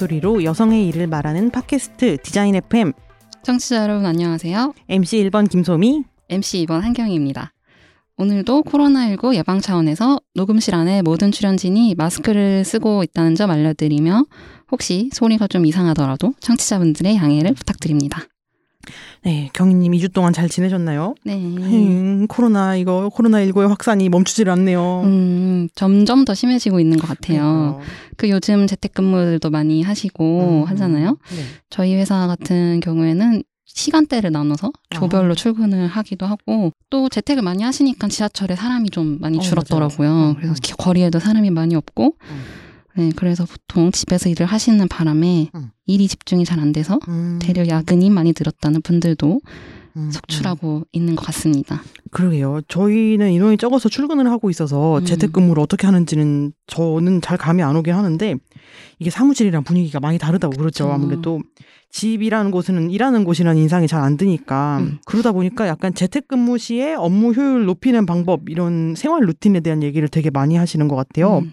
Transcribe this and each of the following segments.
목소리로 여성의 일을 말하는 팟캐스트 디자인 FM 청취자 여러분 안녕하세요. MC 1번 김소미 MC 2번 한경입니다. 오늘도 코로나19 예방 차원에서 녹음실 안에 모든 출연진이 마스크를 쓰고 있다는 점 알려드리며 혹시 소리가 좀 이상하더라도 청취자분들의 양해를 부탁드립니다. 네, 경희님 2주 동안 잘 지내셨나요? 네. 음, 코로나 이거 코로나 19의 확산이 멈추질 않네요. 음, 점점 더 심해지고 있는 것 같아요. 그러니까요. 그 요즘 재택근무들도 많이 하시고 음, 하잖아요. 네. 저희 회사 같은 경우에는 시간대를 나눠서 조별로 아. 출근을 하기도 하고 또 재택을 많이 하시니까 지하철에 사람이 좀 많이 어, 줄었더라고요. 음, 그래서 음. 기- 거리에도 사람이 많이 없고 음. 네, 그래서 보통 집에서 일을 하시는 바람에 음. 일이 집중이 잘 안 돼서 음, 대려 야근이 많이 늘었다는 분들도 음, 속출하고 있는 것 같습니다. 그러게요. 저희는 인원이 적어서 출근을 하고 있어서 음. 재택근무를 어떻게 하는지는 저는 잘 감이 안 오긴 하는데 이게 사무실이랑 분위기가 많이 다르다고 그렇죠. 그쵸. 아무래도 집이라는 곳은 일하는 곳이라는 인상이 잘 안 드니까 음. 그러다 보니까 약간 재택근무 시에 업무 효율 높이는 방법 이런 생활 루틴에 대한 얘기를 되게 많이 하시는 것 같아요. 음,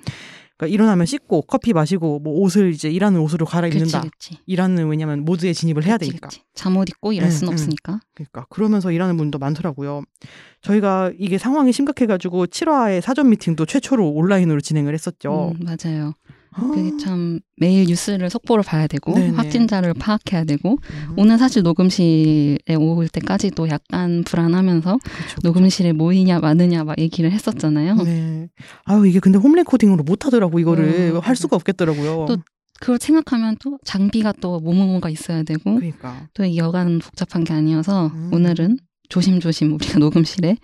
그러니까 일어나면 씻고 커피 마시고 뭐 옷을 이제 일하는 옷으로 갈아입는다. 그치, 그치. 일하는 왜냐면 모드에 진입을 해야 그치, 되니까. 그치. 잠옷 입고 일할 음, 수는 음. 없으니까. 그러니까 그러면서 일하는 분도 많더라고요. 저희가 이게 상황이 심각해가지고 7화의 사전 미팅도 최초로 온라인으로 진행을 했었죠. 음, 맞아요. 아, 그게 참 매일 뉴스를 속보를 봐야 되고 네네. 확진자를 파악해야 되고 음, 오늘 사실 녹음실에 올 때까지도 약간 불안하면서 그쵸, 녹음실에 모이냐 마느냐 막 얘기를 했었잖아요. 네. 아유 이게 근데 홈 레코딩으로 못 하더라고 이거를 음. 할 수가 없겠더라고요. 또 그걸 생각하면 또 장비가 또 뭐뭐가 있어야 되고 그러니까 또이 여간은 복잡한 게 아니어서 음. 오늘은 조심조심 우리가 녹음실에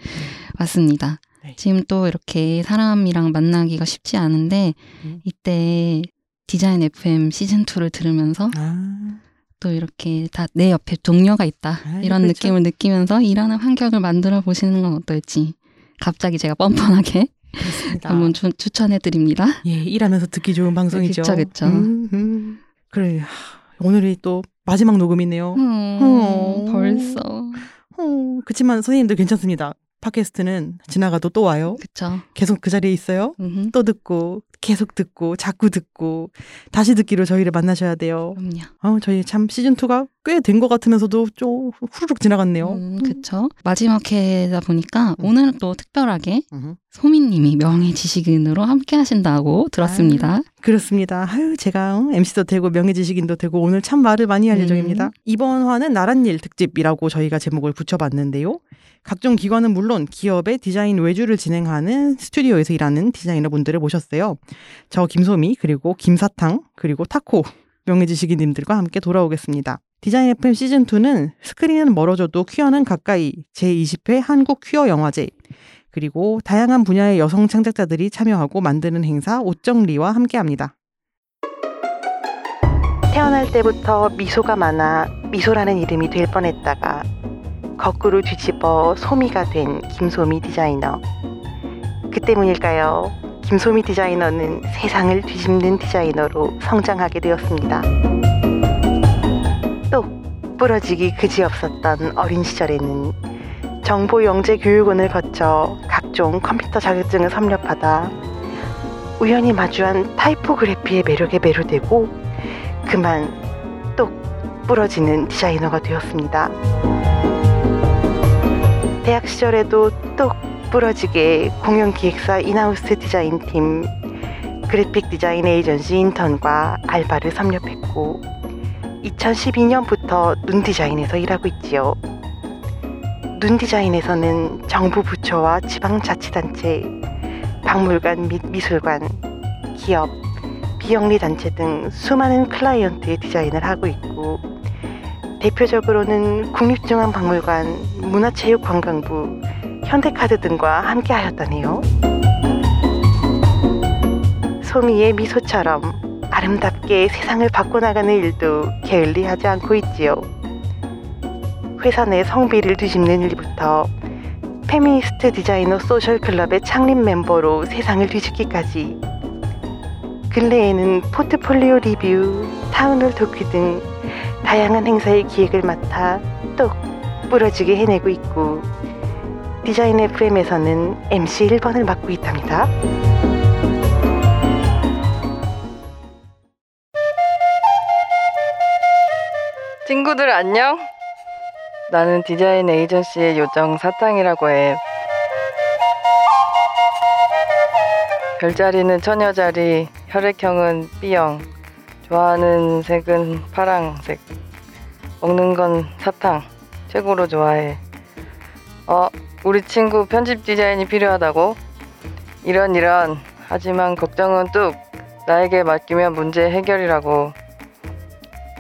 왔습니다. 네. 지금 또 이렇게 사람이랑 만나기가 쉽지 않은데 음. 이때 디자인 FM 시즌 2를 들으면서 아, 또 이렇게 다 내 옆에 동료가 있다 아이, 이런 그렇죠. 느낌을 느끼면서 일하는 환경을 만들어 보시는 건 어떨지 갑자기 제가 뻔뻔하게 그렇습니다. 한번 주, 추천해 드립니다. 예, 일하면서 듣기 좋은 방송이죠. 그쵸, 그쵸. 음, 음. 그래 하, 오늘이 또 마지막 녹음이네요. 음, 어. 벌써 어, 그렇지만 선생님들 괜찮습니다. 팟캐스트는 지나가도 또 와요. 그쵸. 계속 그 자리에 있어요. 음흠. 또 듣고 계속 듣고 자꾸 듣고 다시 듣기로 저희를 만나셔야 돼요. 그럼요. 어, 저희 참 시즌 2가 꽤 된 것 같으면서도 좀 후루룩 지나갔네요. 음, 그쵸. 마지막 회다 보니까 음. 오늘은 또 특별하게 음, 소민님이 명예 지식인으로 함께 하신다고 들었습니다. 그렇습니다. 아유, 제가 어, MC도 되고 명예 지식인도 되고 오늘 참 말을 많이 할 음. 예정입니다. 이번 화는 나란 일 특집이라고 저희가 제목을 붙여봤는데요. 각종 기관은 물론 기업의 디자인 외주를 진행하는 스튜디오에서 일하는 디자이너분들을 모셨어요. 저 김소미 그리고 김사탕 그리고 타코 명예지식인님들과 함께 돌아오겠습니다. 디자인 FM 시즌 2는 스크린은 멀어져도 퀴어는 가까이 제20회 한국 퀴어 영화제 그리고 다양한 분야의 여성 창작자들이 참여하고 만드는 행사 옷정리와 함께합니다. 태어날 때부터 미소가 많아 미소라는 이름이 될 뻔했다가 거꾸로 뒤집어 소미가 된 김소미 디자이너. 그 때문일까요? 김소미 디자이너는 세상을 뒤집는 디자이너로 성장하게 되었습니다. 또 부러지기 그지없었던 어린 시절에는 정보영재교육원을 거쳐 각종 컴퓨터 자격증을 섭렵하다 우연히 마주한 타이포그래피의 매력에 매료되고 그만 똑 부러지는 디자이너가 되었습니다. 대학 시절에도 똑 부러지게 공연 기획사 in-house 디자인 팀, 그래픽 디자인 에이전시 인턴과 알바를 섭렵했고 2012년부터 눈 디자인에서 일하고 있지요. 눈 디자인에서는 정부 부처와 지방자치단체, 박물관 및 미술관, 기업, 비영리 단체 등 수많은 클라이언트의 디자인을 하고 있고 대표적으로는 국립중앙박물관, 문화체육관광부, 현대카드 등과 함께하였다네요. 소미의 미소처럼 아름답게 세상을 바꿔나가는 일도 게을리하지 않고 있지요. 회사 내 성비를 뒤집는 일부터 페미니스트 디자이너 소셜 클럽의 창립 멤버로 세상을 뒤집기까지 근래에는 포트폴리오 리뷰, town hall talk 등 다양한 행사의 기획을 맡아 똑 부러지게 해내고 있고 디자인 FM에서는 MC 1번을 맡고 있답니다. 친구들 안녕? 나는 디자인 에이전시의 요정 사탕이라고 해. 별자리는 처녀자리, 혈액형은 B형, 좋아하는 색은 파랑색, 먹는 건 사탕, 최고로 좋아해. 어, 우리 친구 편집 디자인이 필요하다고? 이런 이런, 하지만 걱정은 뚝, 나에게 맡기면 문제 해결이라고.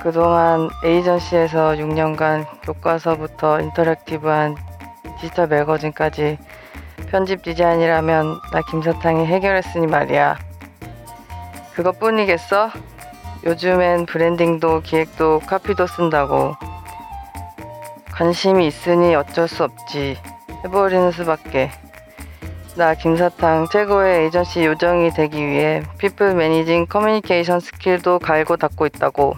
그동안 에이전시에서 6년간 교과서부터 인터랙티브한 디지털 매거진까지 편집 디자인이라면 나 김사탕이 해결했으니 말이야. 그것뿐이겠어? 요즘엔 브랜딩도 기획도 카피도 쓴다고. 관심이 있으니 어쩔 수 없지. 해버리는 수밖에. 나 김사탕 최고의 에이전시 요정이 되기 위해 people managing communication skill도 갈고 닦고 있다고.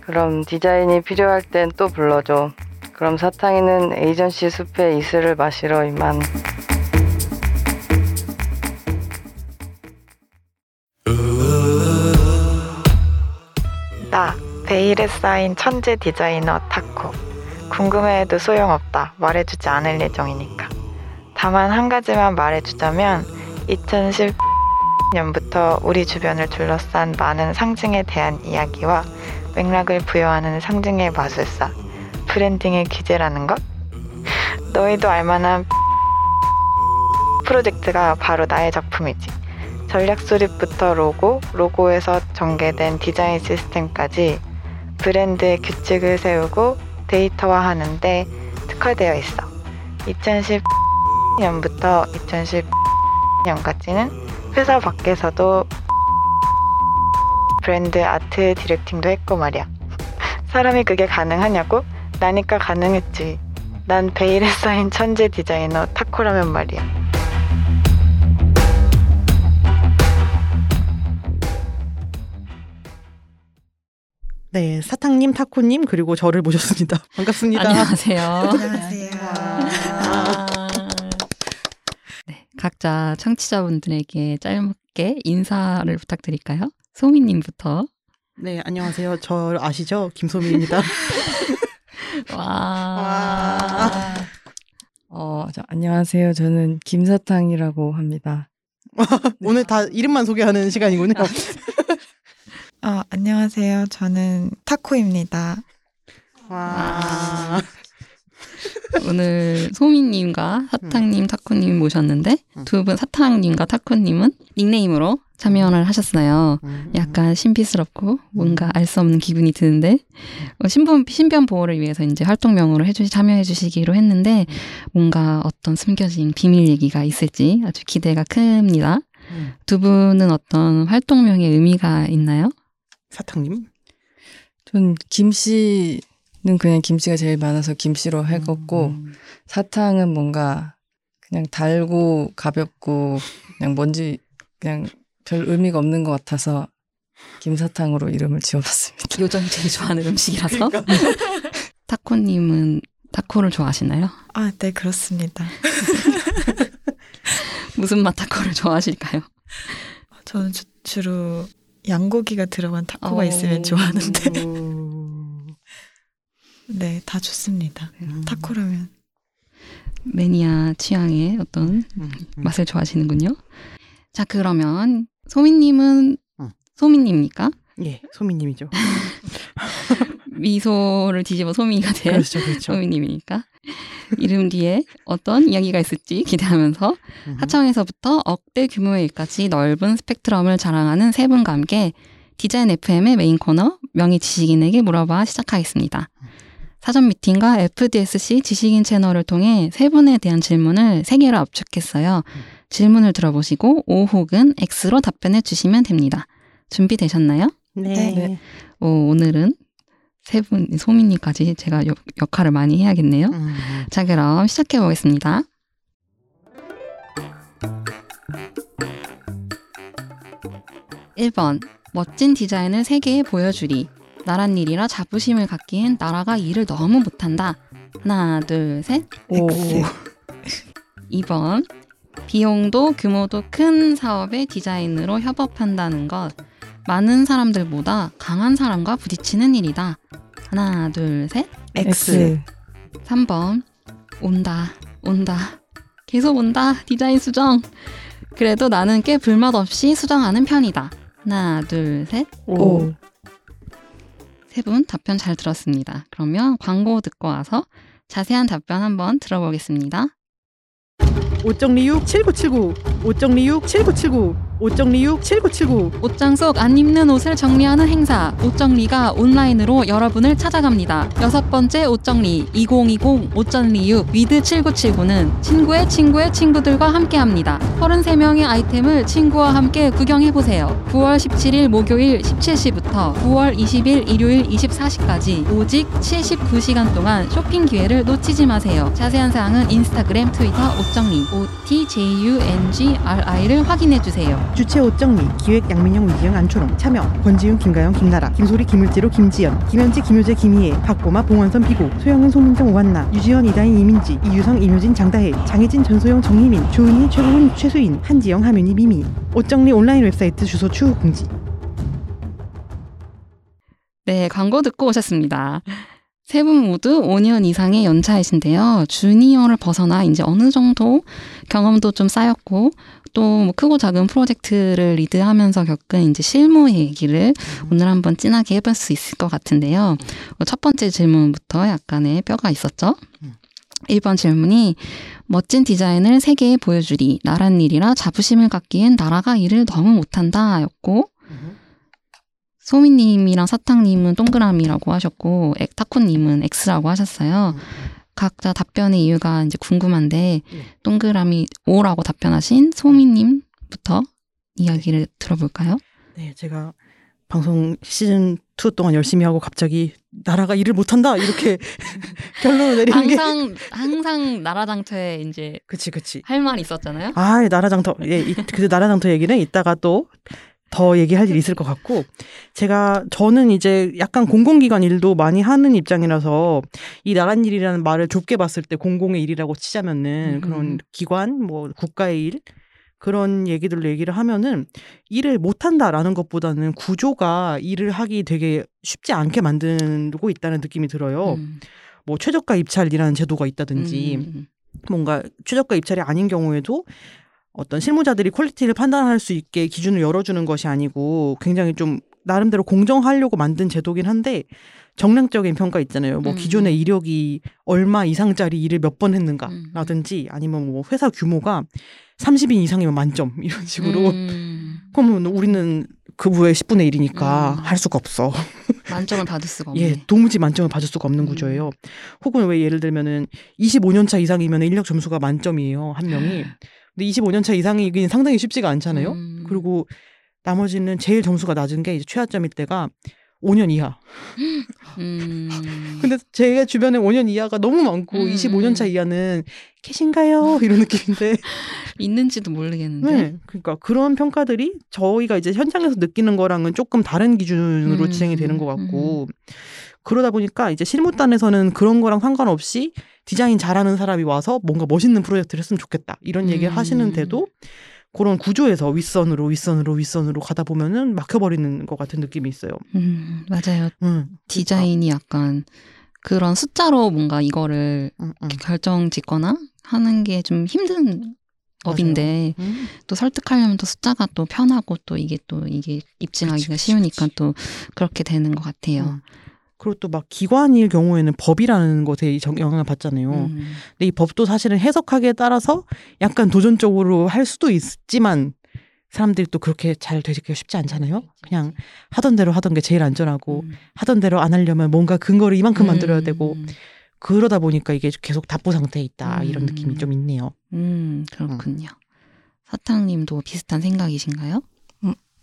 그럼 디자인이 필요할 땐 또 불러줘. 그럼 사탕이는 에이전시 숲에 이슬을 마시러 이만. 나 베일에 쌓인 천재 디자이너 타코. 궁금해해도 소용없다. 말해주지 않을 예정이니까. 다만 한 가지만 말해주자면 2010년부터 우리 주변을 둘러싼 많은 상징에 대한 이야기와 맥락을 부여하는 상징의 마술사 브랜딩의 기재라는 것? 너희도 알만한 프로젝트가 바로 나의 작품이지 전략 수립부터 로고, 로고에서 전개된 디자인 시스템까지 브랜드의 규칙을 세우고 데이터화하는데 특화되어 있어. 2010년부터 2010년까지는 회사 밖에서도 브랜드 아트 디렉팅도 했고 말이야. 사람이 그게 가능하냐고? 나니까 가능했지. 난 베일에 쌓인 천재 디자이너 타코라면 말이야. 네, 사탕님, 타코님 그리고 저를 모셨습니다. 반갑습니다. 안녕하세요. 안녕하세요. 아. 네, 각자 청취자분들에게 짧게 인사를 부탁드릴까요? 소미님부터. 네, 안녕하세요. 저 아시죠? 김소미입니다. 와. 와. 어, 저, 안녕하세요. 저는 김사탕이라고 합니다. 오늘 다 이름만 소개하는 시간이군요. 어, 안녕하세요. 저는 타코입니다. 와. 오늘 소미님과 사탕님, 타코님 모셨는데 음. 두분 사탕님과 타코님은 닉네임으로 참여를 하셨어요. 음. 약간 신비스럽고 뭔가 알 수 없는 기분이 드는데 어, 신분 신변 보호를 위해서 이제 활동명으로 해주시 참여해 주시기로 했는데 뭔가 어떤 숨겨진 비밀 얘기가 있을지 아주 기대가 큽니다. 음. 두 분은 어떤 활동명의 의미가 있나요? 사탕님. 전 김씨는 그냥 김씨가 제일 많아서 김씨로 해갖고 음. 사탕은 뭔가 그냥 달고 가볍고 그냥 뭔지 그냥 별 의미가 없는 것 같아서 김사탕으로 이름을 지어봤습니다. 요정이 제일 좋아하는 음식이라서 그러니까. 타코님은 타코를 좋아하시나요? 아, 네, 그렇습니다. 무슨 맛 타코를 좋아하실까요? 저는 주, 주로 양고기가 들어간 타코가 어. 있으면 좋아하는데. 음. 네, 다 좋습니다. 음. 타코라면. 매니아 취향의 어떤 음. 음. 맛을 좋아하시는군요. 자, 그러면 소미님은 음. 소미님입니까? 예, 소미님이죠. 미소를 뒤집어 소미가 된 그렇죠, 그렇죠. 소미님이니까. 이름 뒤에 어떤 이야기가 있을지 기대하면서 음. 하청에서부터 억대 규모의 일까지 넓은 스펙트럼을 자랑하는 세 분과 함께 디자인 FM의 메인 코너 명의 지식인에게 물어봐 시작하겠습니다. 사전 미팅과 FDSC 지식인 채널을 통해 세 분에 대한 질문을 세 개로 압축했어요. 질문을 들어보시고 O 혹은 X로 답변해 주시면 됩니다. 준비되셨나요? 네. 네. 오, 오늘은 세 분, 소민님까지 제가 역, 역할을 많이 해야겠네요. 음. 자, 그럼 시작해 보겠습니다. 1번. 멋진 디자인을 세계에 보여주리. 나란 일이라 자부심을 갖기엔 나라가 일을 너무 못한다. 하나, 둘, 셋. 오. 2번. 비용도 규모도 큰 사업의 디자인으로 협업한다는 것. 많은 사람들보다 강한 사람과 부딪히는 일이다. 하나, 둘, 셋. X. 3번. 온다, 온다. 계속 온다. 디자인 수정. 그래도 나는 꽤 불맛 없이 수정하는 편이다. 하나, 둘, 셋. 오. 세 분 답변 잘 들었습니다. 그러면 광고 듣고 와서 자세한 답변 한번 들어보겠습니다. 오정리육 7979. 옷정리육 7979. 옷정리육 7979. 옷장 속 안 입는 옷을 정리하는 행사 옷정리가 온라인으로 여러분을 찾아갑니다. 여섯 번째 옷정리 2020 옷정리육 with 7979는 친구의 친구의 친구들과 함께합니다. 33명의 아이템을 친구와 함께 구경해보세요. 9월 17일 목요일 17시부터 9월 20일 일요일 24시까지 오직 79시간 동안 쇼핑 기회를 놓치지 마세요. 자세한 사항은 인스타그램, 트위터 옷정리 OTJUNGRI를 확인해주세요. 주최 옷정리 기획 양민영 위지영 안초롱 참여 권지윤 김가영 김나라 김소리 김을지로 김지연 김현지 김효재 김희애 박보마 봉원선 비고 소영은 송민정 오한나 유지연 이다인 이민지 이유성 이묘진 장다혜 장혜진 전소영 정희민 조은희 최고은 최수인 한지영 하윤이 미미 옷정리 온라인 웹사이트 주소 추후 공지 네, 광고 듣고 오셨습니다. 세분 모두 5년 이상의 연차이신데요. 주니어를 벗어나 이제 어느 정도 경험도 좀 쌓였고 또뭐 크고 작은 프로젝트를 리드하면서 겪은 이제 실무 얘기를 오늘 한번 진하게 해볼 수 있을 것 같은데요. 어, 첫 번째 질문부터 약간의 뼈가 있었죠. 음. 1번 질문이 멋진 디자인을 세계에 보여주리. 나란 일이라 자부심을 갖기엔 나라가 일을 너무 못한다 였고 소미님이랑 사탕님은 동그라미라고 하셨고 엑- 타코님은 X라고 하셨어요. 각자 답변의 이유가 이제 궁금한데 네. 동그라미 O라고 답변하신 소미님부터 이야기를 들어볼까요? 네 제가 방송 시즌 2 동안 열심히 하고 갑자기 나라가 일을 못한다 이렇게 결론을 내리는 게 항상 항상 나라장터에 이제 그치 그치 할 말이 있었잖아요. 아, 나라장터. 예, 이- 그 나라장터 얘기는 이따가 또 더 얘기할 일이 있을 것 같고 제가 저는 이제 약간 공공기관 일도 많이 하는 입장이라서 이 나랏일이라는 말을 좁게 봤을 때 공공의 일이라고 치자면은 음. 그런 기관 뭐 국가의 일 그런 얘기들로 얘기를 하면은 일을 못한다라는 것보다는 구조가 일을 하기 되게 쉽지 않게 만들고 있다는 느낌이 들어요. 음, 뭐 최저가 입찰이라는 제도가 있다든지 음, 뭔가 최저가 입찰이 아닌 경우에도 어떤 실무자들이 quality를 판단할 수 있게 기준을 열어주는 것이 아니고 굉장히 좀 나름대로 공정하려고 만든 제도긴 한데 정량적인 평가 있잖아요. 뭐 음. 기존의 이력이 얼마 이상짜리 일을 몇번 음. 했는가라든지 아니면 뭐 회사 규모가 30인 이상이면 만점 이런 식으로 음, 그러면 우리는 그 부의 10분의 1이니까 음. 할 수가 없어. 만점을 받을 수가 없네. 예, 도무지 만점을 받을 수가 없는 음. 구조예요. 혹은 왜 예를 들면은 25년 차 이상이면 인력 점수가 만점이에요. 한 명이. 근데 25년 차 이상이긴 상당히 쉽지가 않잖아요. 음. 그리고 나머지는 제일 점수가 낮은 게 이제 최하점일 때가 5년 이하. 음, 근데 제 주변에 5년 이하가 너무 많고 음. 25년 차 이하는 계신가요? 이런 느낌인데. 있는지도 모르겠는데. 네. 그러니까 그런 평가들이 저희가 이제 현장에서 느끼는 거랑은 조금 다른 기준으로 음. 진행이 되는 것 같고 그러다 보니까 이제 실무단에서는 그런 거랑 상관없이 디자인 잘하는 사람이 와서 뭔가 멋있는 프로젝트를 했으면 좋겠다 이런 얘기를 음. 하시는데도 그런 구조에서 윗선으로 윗선으로 윗선으로 가다 보면은 막혀버리는 것 같은 느낌이 있어요. 음, 맞아요. 음, 디자인이 약간 그런 숫자로 뭔가 이거를 음, 음. 결정 짓거나 하는 게 좀 힘든 업인데 음. 또 설득하려면 또 숫자가 또 편하고 또 이게 또 이게 입증하기가 그치, 그치, 쉬우니까 그치. 또 그렇게 되는 것 같아요. 음. 그리고 또 막 기관일 경우에는 법이라는 것에 영향을 받잖아요. 음. 근데 이 법도 사실은 해석하기에 따라서 약간 도전적으로 할 수도 있지만 사람들이 또 그렇게 잘 되기가 쉽지 않잖아요. 그냥 하던 대로 하던 게 제일 안전하고 음. 하던 대로 안 하려면 뭔가 근거를 이만큼 만들어야 되고 음. 그러다 보니까 이게 계속 답보 상태에 있다 이런 음. 느낌이 좀 있네요. 음, 그렇군요. 사탕님도 비슷한 생각이신가요?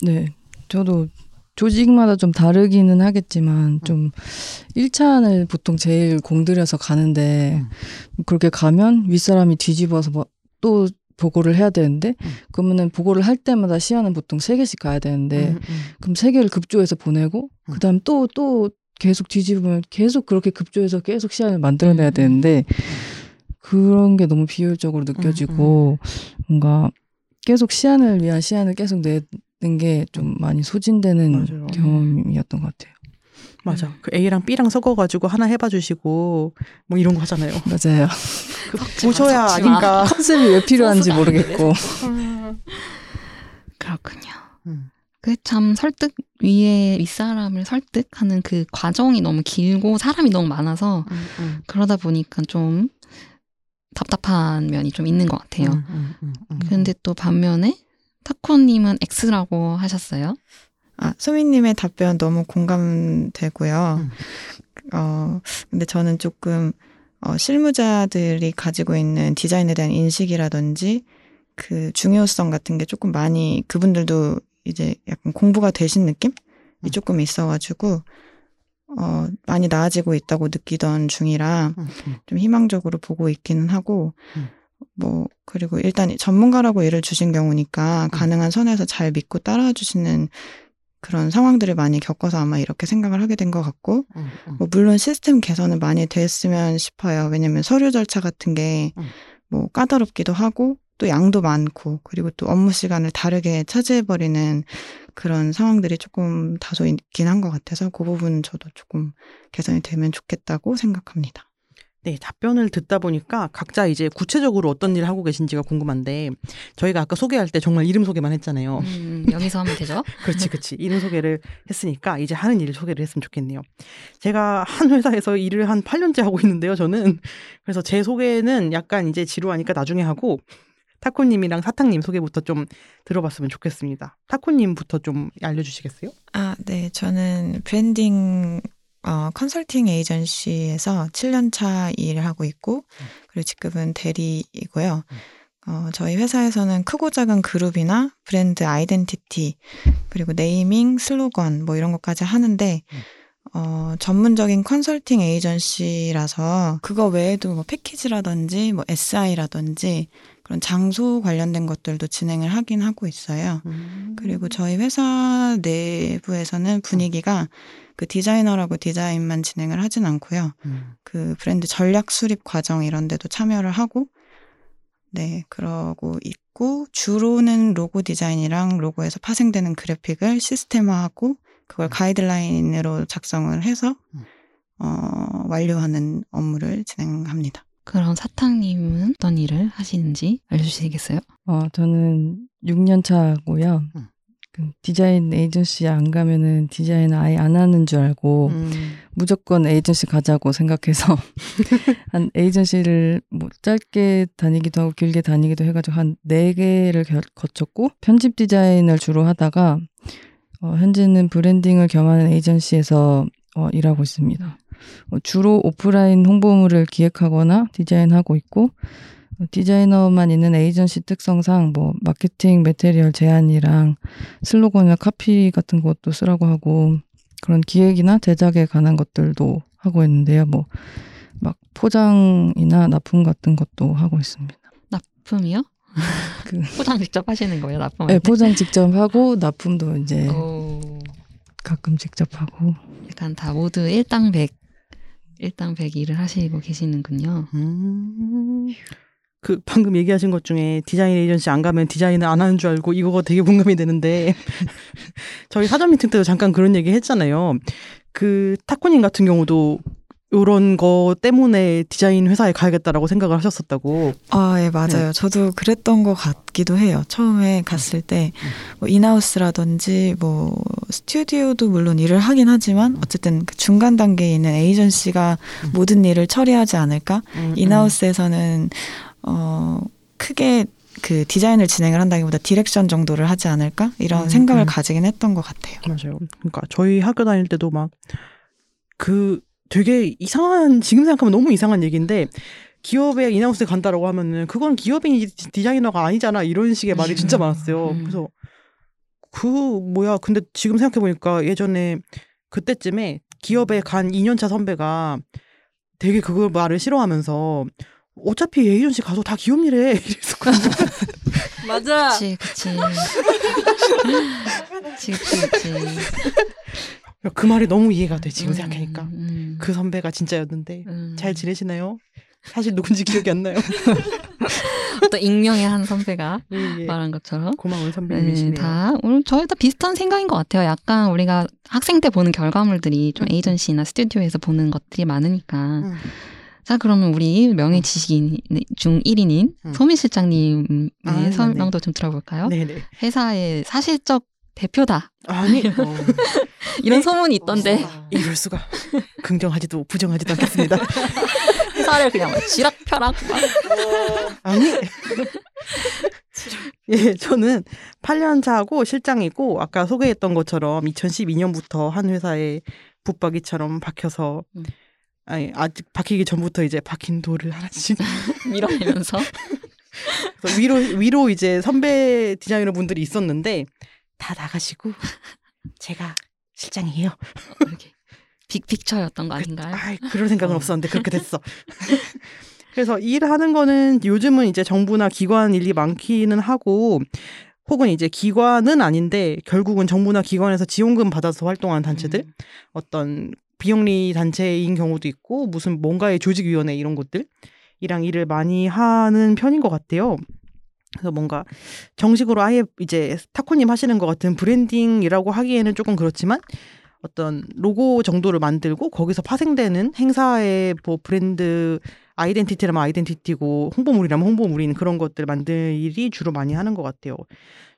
네. 저도 조직마다 좀 다르기는 음. 하겠지만 좀 1차안을 보통 제일 공들여서 가는데 음. 그렇게 가면 윗사람이 뒤집어서 뭐 또 보고를 해야 되는데 음. 그러면은 보고를 할 때마다 시간은 보통 세개씩 가야 되는데 음, 음. 그럼 세개를 급조해서 보내고 음. 그다음 또또 계속 뒤집으면 계속 그렇게 급조해서 계속 시간을 만들어내야 음. 되는데 그런 게 너무 비효율적으로 느껴지고 뭔가 계속 시안을 위한 시안을 계속 내 는 게 좀 많이 소진되는 맞아요. 경험이었던 것 같아요. 맞아. 그 A랑 B랑 섞어가지고 하나 해봐 주시고 뭐 이런 거 하잖아요. 맞아요. 그 마, 보셔야 마. 아니까. 컨셉이 왜 필요한지 모르겠고. 그렇군요. 음. 그참 설득 위에 윗사람을 설득하는 그 과정이 너무 길고 사람이 너무 많아서 음, 음. 그러다 보니까 좀 답답한 면이 좀 있는 것 같아요. 음, 음, 음, 음. 근데 또 반면에 타코님은 X라고 하셨어요. 아, 소민님의 답변 너무 공감되고요. 음. 어, 근데 저는 조금, 어, 실무자들이 가지고 있는 디자인에 대한 인식이라든지 그 중요성 같은 게 조금 많이 그분들도 이제 약간 공부가 되신 느낌이 음. 조금 있어가지고, 어, 많이 나아지고 있다고 느끼던 중이라 음, 음. 좀 희망적으로 보고 있기는 하고, 음. 뭐, 그리고 일단 전문가라고 일을 주신 음. 경우니까 가능한 선에서 잘 믿고 따라와 주시는 그런 상황들을 많이 겪어서 아마 이렇게 생각을 하게 된 것 같고, 음, 음. 뭐 물론 시스템 개선은 많이 됐으면 싶어요. 왜냐면 서류 절차 같은 게 음. 뭐 까다롭기도 하고 또 양도 많고 그리고 또 업무 시간을 다르게 차지해 버리는 그런 상황들이 조금 다소 있긴 한 것 같아서 그 부분 저도 조금 개선이 되면 좋겠다고 생각합니다. 네, 답변을 듣다 보니까 각자 이제 구체적으로 어떤 일을 하고 계신지가 궁금한데 저희가 아까 소개할 때 정말 이름 소개만 했잖아요. 음, 여기서 하면 되죠? 그렇지, 그렇지. 이름 소개를 했으니까 이제 하는 일을 소개를 했으면 좋겠네요. 제가 한 회사에서 일을 한 8년째 하고 있는데요, 저는. 그래서 제 소개는 약간 이제 지루하니까 나중에 하고 타코님이랑 사탕님 소개부터 좀 들어봤으면 좋겠습니다. 타코님부터 좀 알려주시겠어요? 아, 네. 저는 브랜딩 어, 컨설팅 에이전시에서 7년 차 일을 하고 있고, 그리고 지금은 대리이고요. 어, 저희 회사에서는 크고 작은 그룹이나 브랜드 아이덴티티, 그리고 네이밍, 슬로건, 뭐 이런 것까지 하는데, 어, 전문적인 컨설팅 에이전시라서, 그거 외에도 뭐 패키지라든지, 뭐 SI라든지, 그런 장소 관련된 것들도 진행을 하긴 하고 있어요. 그리고 저희 회사 내부에서는 분위기가 그 디자이너라고 디자인만 진행을 하진 않고요. 음. 그 브랜드 전략 수립 과정 이런 데도 참여를 하고 네, 그러고 있고 주로는 로고 디자인이랑 로고에서 파생되는 그래픽을 시스템화하고 그걸 가이드라인으로 작성을 해서 음. 어, 완료하는 업무를 진행합니다. 그럼 사탕님은 어떤 일을 하시는지 알려주시겠어요? 어, 저는 6년 차고요. 음. 그 디자인 에이전시 안 가면은 디자인 아예 안 하는 줄 알고 음. 무조건 에이전시 가자고 생각해서 한 에이전시를 뭐 짧게 다니기도 하고 길게 다니기도 해가지고 한 네 개를 겨- 거쳤고 편집 디자인을 주로 하다가 어, 현재는 branding을 겸하는 에이전시에서 어, 일하고 있습니다. 어, 주로 오프라인 홍보물을 기획하거나 디자인하고 있고 어, 디자이너만 있는 에이전시 특성상 뭐 마케팅 material 제안이랑 슬로건이나 카피 같은 것도 쓰라고 하고 그런 기획이나 제작에 관한 것들도 하고 있는데요. 뭐 막 포장이나 납품 같은 것도 하고 있습니다. 납품이요? 그- 포장 직접 하시는 거예요, 납품? 네, 포장 직접 하고 납품도 이제 오, 가끔 직접 하고 약간 다 모두 일당백, 일당백 일을 하시고 계시는군요. 음. 그 방금 얘기하신 것 중에 디자인 에이전시 안 가면 디자인을 안 하는 줄 알고 이거가 되게 공감이 되는데 저희 사전 미팅 때도 잠깐 그런 얘기 했잖아요. 그 타코님 같은 경우도 이런 거 때문에 디자인 회사에 가야겠다라고 생각을 하셨었다고. 아, 예, 맞아요. 저도 그랬던 것 같기도 해요. 처음에 갔을 때, 뭐, in-house라든지, 뭐, 스튜디오도 물론 일을 하긴 하지만, 어쨌든 그 중간 단계에 있는 에이전시가 음. 모든 일을 처리하지 않을까? 음, in-house에서는, 어, 크게 그 디자인을 진행을 한다기보다 direction 정도를 하지 않을까 이런 음, 생각을 음. 가지긴 했던 것 같아요. 맞아요. 그러니까 저희 학교 다닐 때도 막 그 되게 이상한 지금 생각하면 너무 이상한 얘기인데 기업에 인하우스에 간다라고 하면은 그건 기업이 디자이너가 아니잖아 이런 식의 말이 진짜 많았어요. 음. 그래서 그 뭐야 근데 지금 생각해 보니까 예전에 그때쯤에 기업에 간 2년차 선배가 되게 그걸 말을 싫어하면서 어차피 에이전시 가서 다 기업 일해 이랬었거든요. 맞아. 그치, 그치. 그치, 그치, 그치. 그 말이 너무 이해가 돼 지금 음, 생각하니까 음, 그 선배가 진짜였는데 음. 잘 지내시나요? 사실 누군지 기억이 안 나요. 또 익명의 한 선배가 예, 예. 말한 것처럼. 고마운 네, 선배님이시네요. 다 오늘 저희 다 비슷한 생각인 것 같아요. 약간 우리가 학생 때 보는 결과물들이 좀 음. 에이전시나 스튜디오에서 보는 것들이 많으니까. 음. 자, 그러면 우리 명예 지식인 중 1인인 음. 소민 실장님의 아. 설명도 좀 들어볼까요? 네네. 회사의 사실적 대표다. 아니 어, 이런 네. 소문이 있던데 이럴 수가 긍정하지도 부정하지도 않겠습니다. 회사를 그냥 막 쥐락펴락 막. 아니 예 저는 8년 차고 실장이고 아까 소개했던 것처럼 2012년부터 한 회사에 붙박이처럼 박혀서 음. 아니 아직 박히기 전부터 이제 박힌 돌을 하나씩 밀어내면서 위로 위로 이제 선배 디자이너 분들이 있었는데 다 나가시고 제가 실장이에요. 이렇게 빅픽처였던 거 아닌가요? 아, 그럴 생각은 어. 없었는데 그렇게 됐어. 그래서 일하는 거는 요즘은 이제 정부나 기관 일이 많기는 하고 혹은 이제 기관은 아닌데 결국은 정부나 기관에서 지원금 받아서 활동하는 단체들 음. 어떤 비영리 단체인 경우도 있고 무슨 뭔가의 조직위원회 이런 것들이랑 일을 많이 하는 편인 것 같아요. 그래서 뭔가 정식으로 아예 이제 타코님 하시는 것 같은 branding이라고 하기에는 조금 그렇지만 어떤 로고 정도를 만들고 거기서 파생되는 행사의 뭐 brand identity라면 identity고 홍보물이라면 홍보물인 그런 것들 만들 일이 주로 많이 하는 것 같아요.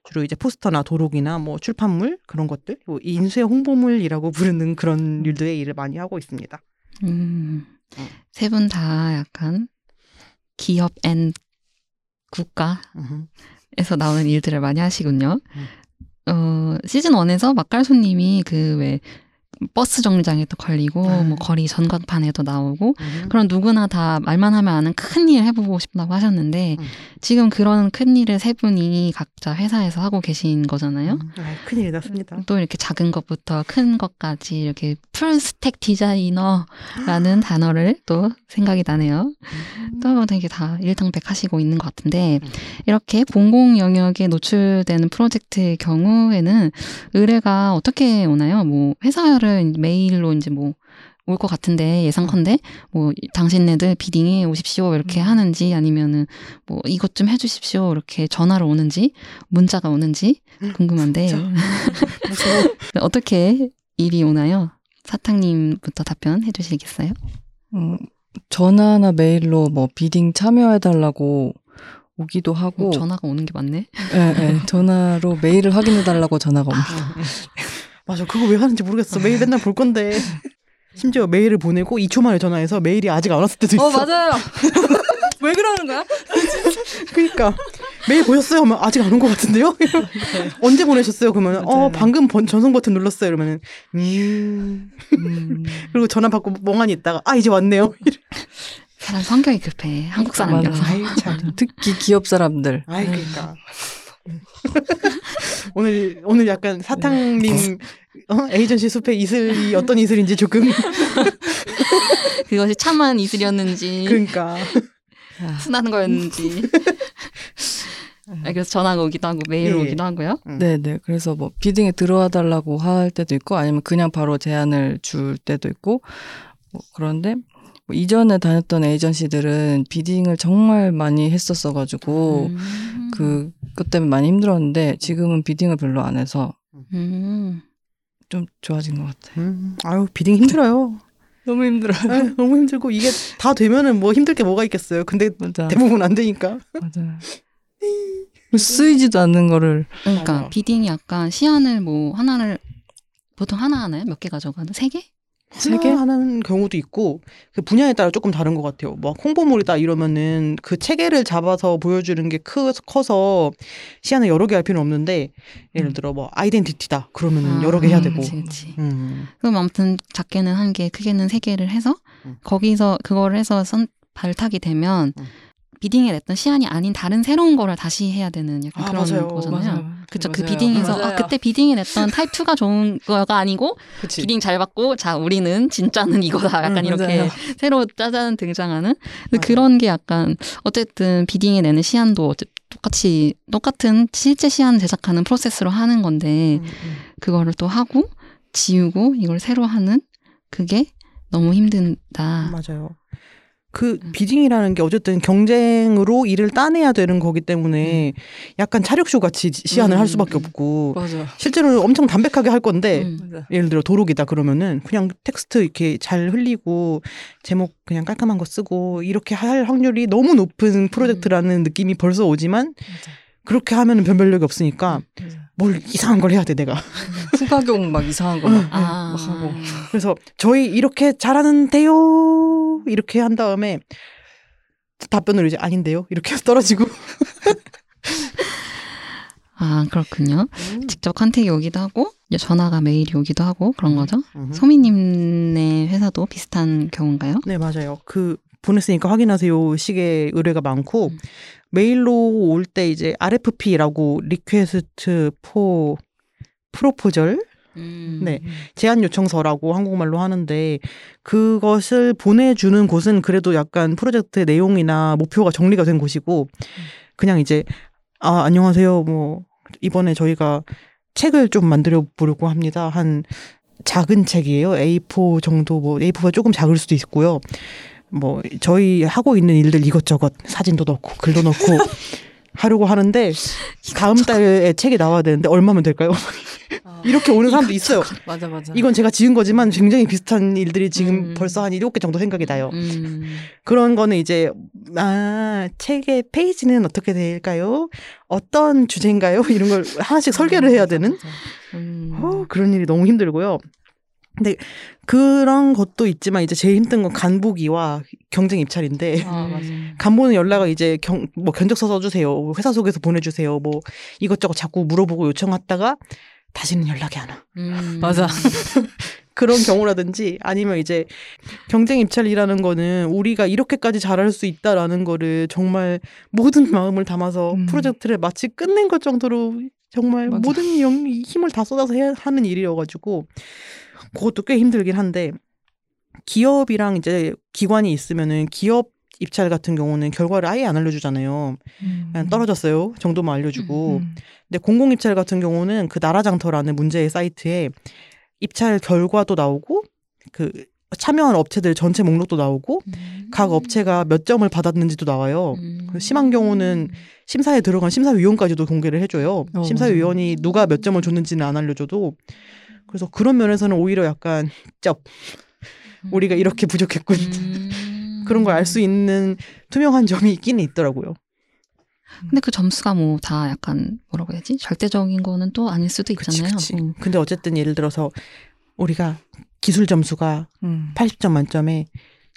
주로 이제 포스터나 도록이나 뭐 출판물 그런 것들, 뭐 인쇄 홍보물이라고 부르는 그런 일들의 일을 많이 하고 있습니다. 음, 음. 세분 다 약간 기업 and 국가에서 음. 나오는 일들을 많이 하시군요. 어, 시즌 1에서 막갈소님이 그 왜 버스 정류장에도 걸리고 아. 뭐 거리 전광판에도 나오고 음. 그런 누구나 다 말만 하면 아는 큰 일 해보고 싶다고 하셨는데 음. 지금 그런 큰 일을 세 분이 각자 회사에서 하고 계신 거잖아요. 음. 아, 큰일이 났습니다. 또 이렇게 작은 것부터 큰 것까지 이렇게 full stack 디자이너라는 단어를 또 생각이 나네요. 또 되게 다 일당백 하시고 있는 것 같은데 음. 이렇게 공공 영역에 노출되는 프로젝트의 경우에는 의뢰가 어떻게 오나요? 뭐 회사를 메일로 이제 뭐 올 것 같은데 예상컨대 뭐 당신네들 비딩에 오십시오 이렇게 음. 하는지 아니면은 뭐 이것 좀 해주십시오 이렇게 전화로 오는지 문자가 오는지 궁금한데. 무서워. 어떻게 일이 오나요? 사탕님부터 답변해 주시겠어요? 음, 전화나 메일로 뭐 비딩 참여해달라고 오기도 하고, 전화가 오는 게 맞네. 예, 예, 전화로 메일을 확인해달라고 전화가 옵니다. 맞아, 그거 왜 하는지 모르겠어. 메일 맨날 볼 건데. 심지어 메일을 보내고 2초 만에 전화해서 메일이 아직 안 왔을 때도 있어. 맞아요. 왜 그러는 거야? 그러니까 메일 보셨어요? 하면 아직 안 온 것 같은데요? 언제 보내셨어요? 그러면 어. 방금 번, 전송 버튼 눌렀어요. 그러면은 음 음, 그리고 전화 받고 멍하니 있다가 아 이제 왔네요. 사람 성격이 급해. 한국 사람이라서. 특히 기업 사람들. 아이 그러니까 오늘 오늘 약간 사탕님 어? 에이전시 숲의 이슬이 어떤 이슬인지 조금 그것이 참한 이슬이었는지 그러니까 아, 순한 거였는지. 아, 그래서 전화가 오기도 하고 메일 예, 예. 오기도 하고요. 네 네. 그래서 뭐 비딩에 들어와 달라고 할 때도 있고 아니면 그냥 바로 제안을 줄 때도 있고 뭐 그런데 뭐 이전에 다녔던 에이전시들은 비딩을 정말 많이 했었어 가지고 음. 그, 그것 때문에 많이 힘들었는데 지금은 비딩을 별로 안 해서 음. 좀 좋아진 것 같아요. 음, 아유 비딩 힘들어요. 너무 힘들어요. 아유, 너무 힘들고 이게 다 되면은 뭐 힘들 게 뭐가 있겠어요. 근데 맞아. 대부분 안 되니까. 맞아. 쓰이지도 않는 거를 그러니까 맞아. 비딩이 약간 시안을 뭐 하나를 보통 하나 하나요? 몇 개 가져가나? 세 개? 세 개? 하는 경우도 있고 그 분야에 따라 조금 다른 것 같아요. 뭐 홍보물이다 이러면은 그 체계를 잡아서 보여주는 게 크, 커서 시안을 여러 개 할 필요는 없는데 예를 음. 들어 뭐 아이덴티티다 그러면은 아, 여러 개 해야 음, 되고. 그치, 그치. 음. 그럼 아무튼 작게는 한 개, 크게는 세 개를 해서 음. 거기서 그거를 해서 선, 발탁이 되면 음. bidding에 냈던 시안이 아닌 다른 새로운 거를 다시 해야 되는 약간 아, 그런 맞아요. 거잖아요. 그쵸. 그 맞아요. bidding에서. 아, 그때 bidding에 냈던 타입 2가 좋은 거가 아니고 그치. bidding 잘 받고 자 우리는 진짜는 이거다. 약간 음, 이렇게. 새로 짜잔 등장하는. 그런 게 약간 어쨌든 bidding에 내는 시안도 똑같이 똑같은 실제 시안 제작하는 프로세스로 하는 건데 음, 음. 그거를 또 하고 지우고 이걸 새로 하는 그게 너무 힘든다. 맞아요. 그 bidding이라는 게 어쨌든 경쟁으로 일을 따내야 되는 거기 때문에 약간 차력쇼 같이 시안을 음, 할 수밖에 음. 없고 맞아. 실제로 엄청 담백하게 할 건데 음. 예를 들어 도록이다 그러면은 그냥 텍스트 이렇게 잘 흘리고 제목 그냥 깔끔한 거 쓰고 이렇게 할 확률이 너무 높은 프로젝트라는 느낌이 벌써 오지만 맞아. 그렇게 하면 은 변별력이 없으니까 맞아. 뭘 이상한 걸 해야 돼 내가 후가경 막 이상한 거 막. 아, 막 하고. 그래서 저희 이렇게 잘하는데요 이렇게 한 다음에 답변으로 이제 아닌데요 이렇게 해서 떨어지고 아 그렇군요. 직접 컨택이 오기도 하고 전화가 메일이 오기도 하고 그런 거죠. 음. 소미님네 회사도 비슷한 경우인가요? 네, 맞아요. 그 보냈으니까 확인하세요. 식의 의뢰가 많고 음. 메일로 올 때 이제 RFP라고 request for proposal 음. 네. 제안 요청서라고 한국말로 하는데 그것을 보내주는 곳은 그래도 약간 프로젝트 내용이나 목표가 정리가 된 곳이고 그냥 이제 아 안녕하세요 뭐 이번에 저희가 책을 좀 만들어 보려고 합니다 한 작은 책이에요 A4 정도 뭐 A4가 조금 작을 수도 있고요 뭐 저희 하고 있는 일들 이것저것 사진도 넣고 글도 넣고 하려고 하는데 다음 달에 책이 나와야 되는데 얼마면 될까요? 아, 이렇게 오는 사람도 있어요. 맞아 맞아. 이건 제가 지은 거지만 굉장히 비슷한 일들이 지금 음. 벌써 한 일곱 개 정도 생각이 나요. 음. 그런 거는 이제 아 책의 페이지는 어떻게 될까요? 어떤 주제인가요? 이런 걸 하나씩 설계를 해야 되는 음. 어, 그런 일이 너무 힘들고요. 근데 그런 것도 있지만 이제 제일 힘든 건 간보기와 경쟁 입찰인데 아. 음. 간보는 연락을 이제 경, 뭐 견적서 써주세요. 회사 속에서 보내주세요. 뭐 이것저것 자꾸 물어보고 요청했다가 다시는 연락이 안 와. 음. 맞아. 그런 경우라든지 아니면 이제 경쟁 입찰이라는 거는 우리가 이렇게까지 잘할 수 있다라는 거를 정말 모든 마음을 담아서 음. 프로젝트를 마치 끝낸 것 정도로 정말 맞아. 모든 영, 힘을 다 쏟아서 해야 하는 일이어가지고 그것도 꽤 힘들긴 한데 기업이랑 이제 기관이 있으면은 기업 입찰 같은 경우는 결과를 아예 안 알려주잖아요. 그냥 떨어졌어요 정도만 알려주고 음. 근데 공공 입찰 같은 경우는 그 나라장터라는 문제의 사이트에 입찰 결과도 나오고 그 참여한 업체들 전체 목록도 나오고 음. 각 업체가 몇 점을 받았는지도 나와요. 음. 그 심한 경우는 심사에 들어간 심사위원까지도 공개를 해줘요. 어. 심사위원이 누가 몇 점을 줬는지는 안 알려줘도 그래서 그런 면에서는 오히려 약간 쩝 우리가 이렇게 부족했군 음. 그런 걸 알 수 있는 투명한 점이 있기는 있더라고요. 근데 그 점수가 뭐 다 약간 뭐라고 해야지 절대적인 거는 또 아닐 수도 그치, 있잖아요. 그치. 음. 근데 어쨌든 예를 들어서 우리가 기술 점수가 음. 80점 만점에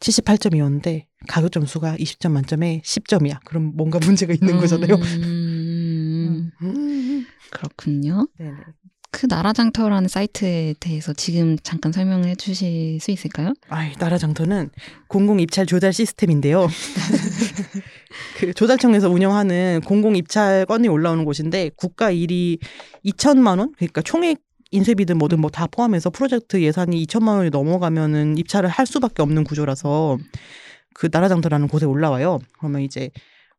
78점이었는데 가격 점수가 20점 만점에 10점이야. 그럼 뭔가 문제가 있는 거잖아요. 음. 음. 그렇군요. 네네. 그 나라장터라는 사이트에 대해서 지금 잠깐 설명을 해주실 수 있을까요? 아이, 나라장터는 공공 입찰 조달 시스템인데요. 그 조달청에서 운영하는 공공 입찰 건이 올라오는 곳인데 국가 일이 2천만 원, 그러니까 총액 인쇄비든 뭐든 뭐 다 포함해서 프로젝트 예산이 2천만 원이 넘어가면은 입찰을 할 수밖에 없는 구조라서 그 나라장터라는 곳에 올라와요. 그러면 이제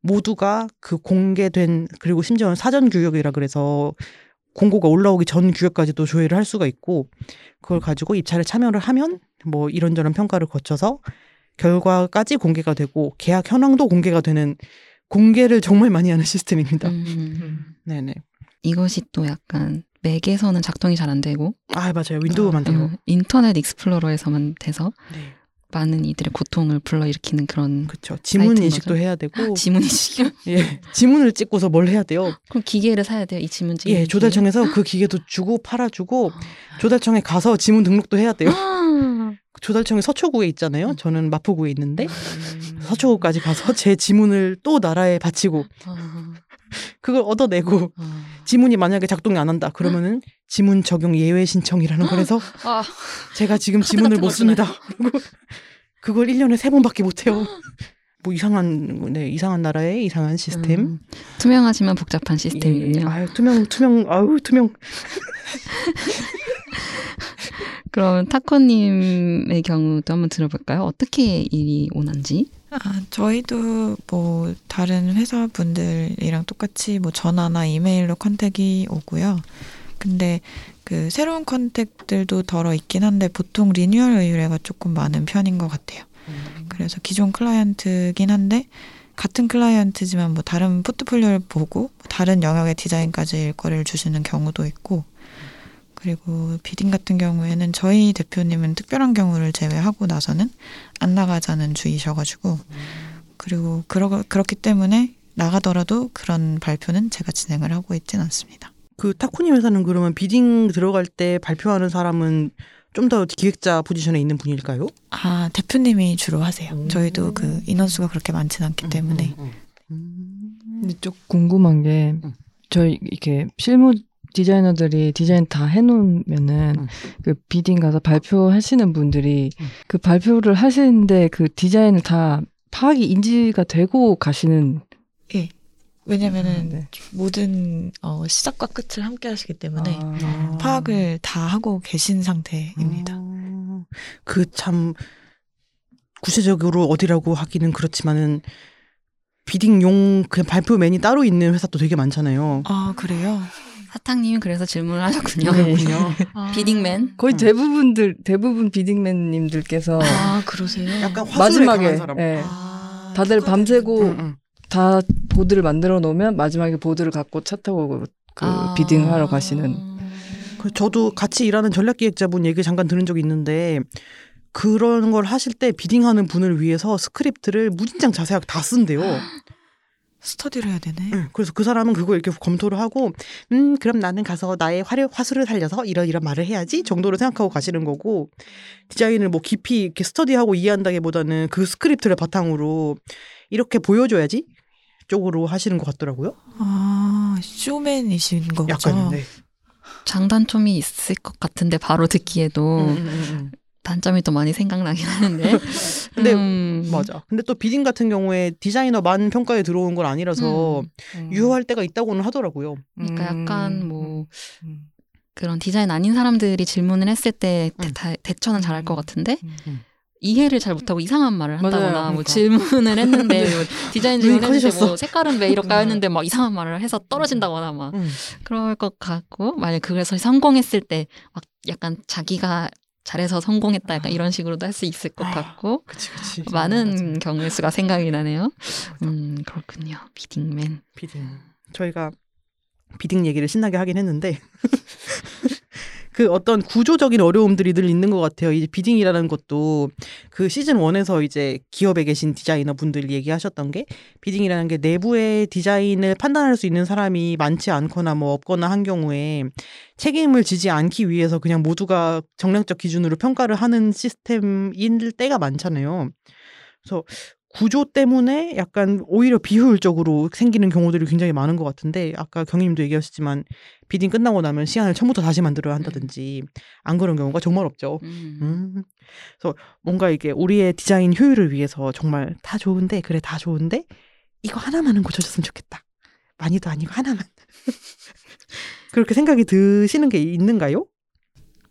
모두가 그 공개된 그리고 심지어는 사전 규격이라 그래서 공고가 올라오기 전 규격까지도 조회를 할 수가 있고 그걸 가지고 입찰에 참여를 하면 뭐 이런저런 평가를 거쳐서 결과까지 공개가 되고 계약 현황도 공개가 되는 공개를 정말 많이 하는 시스템입니다. 음. 네네. 이것이 또 약간 맥에서는 작동이 잘 안 되고 아 맞아요. 윈도우만 돼요. 음, 인터넷 익스플로러에서만 돼서 네. 많은 이들의 고통을 불러일으키는 그런 그렇죠. 지문 인식도? 해야 되고 지문 인식. 예 지문을 찍고서 뭘 해야 돼요. 그럼 기계를 사야 돼요. 이 지문 찍는 예 조달청에서 그 기계도 주고 팔아주고 조달청에 가서 지문 등록도 해야 돼요. 아, 조달청이 서초구에 있잖아요. 음. 저는 마포구에 있는데 서초구까지 가서 제 지문을 또 나라에 바치고 아, 그걸 얻어내고 아. 지문이 만약에 작동이 안 한다 그러면은 지문 적용 예외 신청이라는 걸 해서 아, 제가 지금 지문을 못? 씁니다. 그리고 그걸 1년에 세 번밖에 못 해요. 뭐 이상한 네, 이상한 나라의 이상한 시스템. 음, 투명하지만 복잡한 시스템이군요. 예, 아유, 투명 투명 아유 투명 그럼 타코님의 경우도 한번 들어볼까요? 어떻게 일이 오는지? 아, 저희도 뭐 다른 회사 분들이랑 똑같이 뭐 전화나 이메일로 컨택이 오고요. 근데 그 새로운 contact들도 더러 있긴 한데 보통 리뉴얼 의뢰가 조금 많은 편인 것 같아요. 그래서 기존 클라이언트긴 한데 같은 클라이언트지만 뭐 다른 포트폴리오를 보고 뭐 다른 영역의 디자인까지 일거리를 주시는 경우도 있고 그리고 bidding 같은 경우에는 저희 대표님은 특별한 경우를 제외하고 나서는 안 나가자는 주의셔가지고 그리고 그러, 그렇기 때문에 나가더라도 그런 발표는 제가 진행을 하고 있진 않습니다. 그 타코님 회사는 그러면 bidding 들어갈 때 발표하는 사람은 좀 더 기획자 포지션에 있는 분일까요? 아 대표님이 주로 하세요. 음. 저희도 그 인원수가 그렇게 많진 않기 때문에 음, 음, 음. 근데 좀 궁금한 게 음. 저희 이렇게 실무 디자이너들이 디자인 다 해놓으면은 음. 그 bidding 가서 발표하시는 분들이 음. 그 발표를 하시는데 그 디자인을 다 파악이 인지가 되고 가시는 왜냐면은 네. 모든 어, 시작과 끝을 함께 하시기 때문에 아. 파악을 다 하고 계신 상태입니다. 아, 그참 구체적으로 어디라고 하기는 그렇지만은 비딩용 그 발표맨이 따로 있는 회사도 되게 많잖아요. 아 그래요? 사탕님이 그래서 질문을 하셨군요. 네. 그렇군요. 비딩맨. 거의 음. 대부분들 대부분 비딩맨님들께서 아 그러세요? 약간 마지막에. 예, 아, 다들 밤새고 응, 응. 다 보드를 만들어 놓으면 마지막에 보드를 갖고 차 타고 그 아. bidding하러 가시는 그 저도 같이 일하는 전략기획자분 얘기 잠깐 들은 적이 있는데 그런 걸 하실 때 bidding하는 분을 위해서 스크립트를 무진장 자세하게 다 쓴대요. 스터디를 해야 되네. 응, 그래서 그 사람은 그거 이렇게 검토를 하고, 음, 그럼 나는 가서 나의 화려, 화술을 살려서 이런 이런 말을 해야지 정도로 생각하고 가시는 거고, 디자인을 뭐 깊이 이렇게 스터디하고 이해한다기 보다는 그 스크립트를 바탕으로 이렇게 보여줘야지 쪽으로 하시는 것 같더라고요. 아 쇼맨이신 거죠? 약간, 네. 장단점이 있을 것 같은데 바로 듣기에도 음, 음, 음, 음. 단점이 더 많이 생각나긴 하는데. 근데 음, 맞아. 근데 또 비딩 같은 경우에 디자이너만 평가에 들어온 건 아니라서 음. 유효할 때가 있다고는 하더라고요. 그러니까 약간 뭐 음. 그런 디자인 아닌 사람들이 질문을 했을 때 대, 음. 다- 대처는 잘할 것 같은데 음. 이해를 잘 못하고 이상한 말을 맞아요. 한다거나 뭐 그러니까. 질문을 했는데 뭐 디자인 질문했는데. 뭐 색깔은 왜 이럴까 했는데 막 이상한 말을 해서 떨어진다거나 막 음. 그럴 것 같고 만약 그래서 성공했을 때 막 약간 자기가 잘해서 성공했다 약간 이런 식으로도 할 수 있을 것 아, 같고 그치, 그치. 많은 경우의 수가 생각이 나네요. 음 그렇군요. 비딩맨. 비딩. 저희가 비딩 얘기를 신나게 하긴 했는데 그 어떤 구조적인 어려움들이 늘 있는 것 같아요. 이제 비딩이라는 것도 그 시즌 1에서 이제 기업에 계신 디자이너 분들이 얘기하셨던 게 비딩이라는 게 내부의 디자인을 판단할 수 있는 사람이 많지 않거나 뭐 없거나 한 경우에 책임을 지지 않기 위해서 그냥 모두가 정량적 기준으로 평가를 하는 시스템일 때가 많잖아요. 그래서 구조 때문에 약간 오히려 비효율적으로 생기는 경우들이 굉장히 많은 것 같은데 아까 경님도 얘기하셨지만 비딩 끝나고 나면 시안을 처음부터 다시 만들어야 한다든지 안 그런 경우가 정말 없죠. 음. 음. 그래서 뭔가 이게 우리의 디자인 효율을 위해서 정말 다 좋은데 그래 다 좋은데 이거 하나만은 고쳐줬으면 좋겠다. 많이도 아니고 하나만. 그렇게 생각이 드시는 게 있는가요?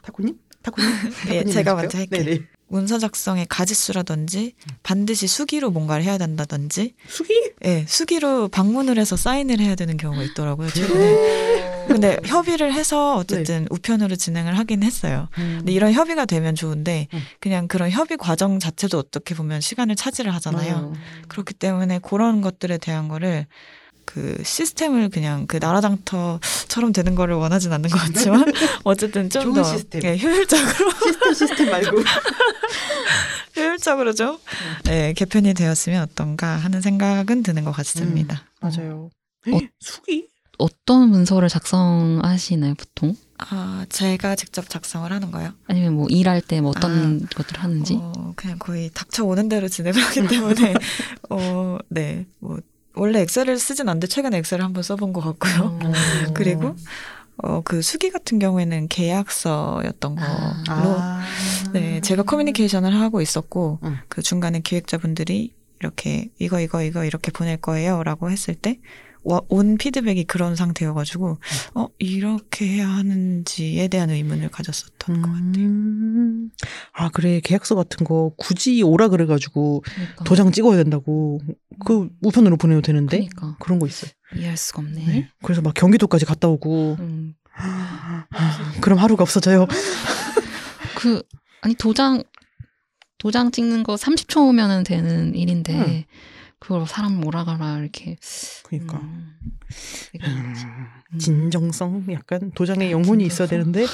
타쿠님? 타쿠님? 예, 타쿠님 제가 해줄까요? 먼저 할게요. 네네. 문서 작성의 가지수라든지 반드시 수기로 뭔가를 해야 된다든지 수기? 예, 수기로 방문을 해서 사인을 해야 되는 경우가 있더라고요, 최근에. 근데 협의를 해서 어쨌든 우편으로 진행을 하긴 했어요. 근데 이런 협의가 되면 좋은데 음. 그냥 그런 협의 과정 자체도 어떻게 보면 시간을 차지를 하잖아요. 맞아요. 그렇기 때문에 그런 것들에 대한 거를 그 시스템을 그냥 그 나라장터처럼 되는 거를 원하진 않는 것 같지만 어쨌든 좀더 시스템. 예, 효율적으로 시스템 시스템 말고 효율적으로 좀 예, 개편이 되었으면 어떤가 하는 생각은 드는 것 같습니다. 맞아요. 어. 수기? 어떤 문서를 작성하시나요 보통? 아, 제가 직접 작성을 하는 거요? 아니면 뭐 일할 때 뭐 어떤 것들을 하는지? 어, 그냥 거의 닥쳐 오는 대로 진행을 하기 때문에, 어, 네. 뭐, 원래 엑셀을 쓰진 않는데 최근에 엑셀을 한번 써본 것 같고요. 음. 그리고, 어, 그 수기 같은 경우에는 계약서였던 걸로, 아. 네, 제가 커뮤니케이션을 하고 있었고, 음. 그 중간에 기획자분들이 이렇게, 이거, 이거, 이거, 이렇게 보낼 거예요. 라고 했을 때, 와- 온 피드백이 그런 상태여가지고, 어, 이렇게 해야 하는지에 대한 의문을 가졌었던 것 같아요. 음. 아 그래 계약서 같은 거 굳이 오라 그래가지고 그러니까. 도장 찍어야 된다고 그 우편으로 보내도 되는데 그러니까. 그런 거 있어요. 이해할 수가 없네. 네. 그래서 막 경기도까지 갔다 오고 음. 아, 그럼 하루가 없어져요. 그 아니 도장 도장 찍는 거 30초면은 되는 일인데 음. 그걸 사람 몰아가라 이렇게 그러니까 음. 진정성 약간 도장에 영혼이 있어야? 되는데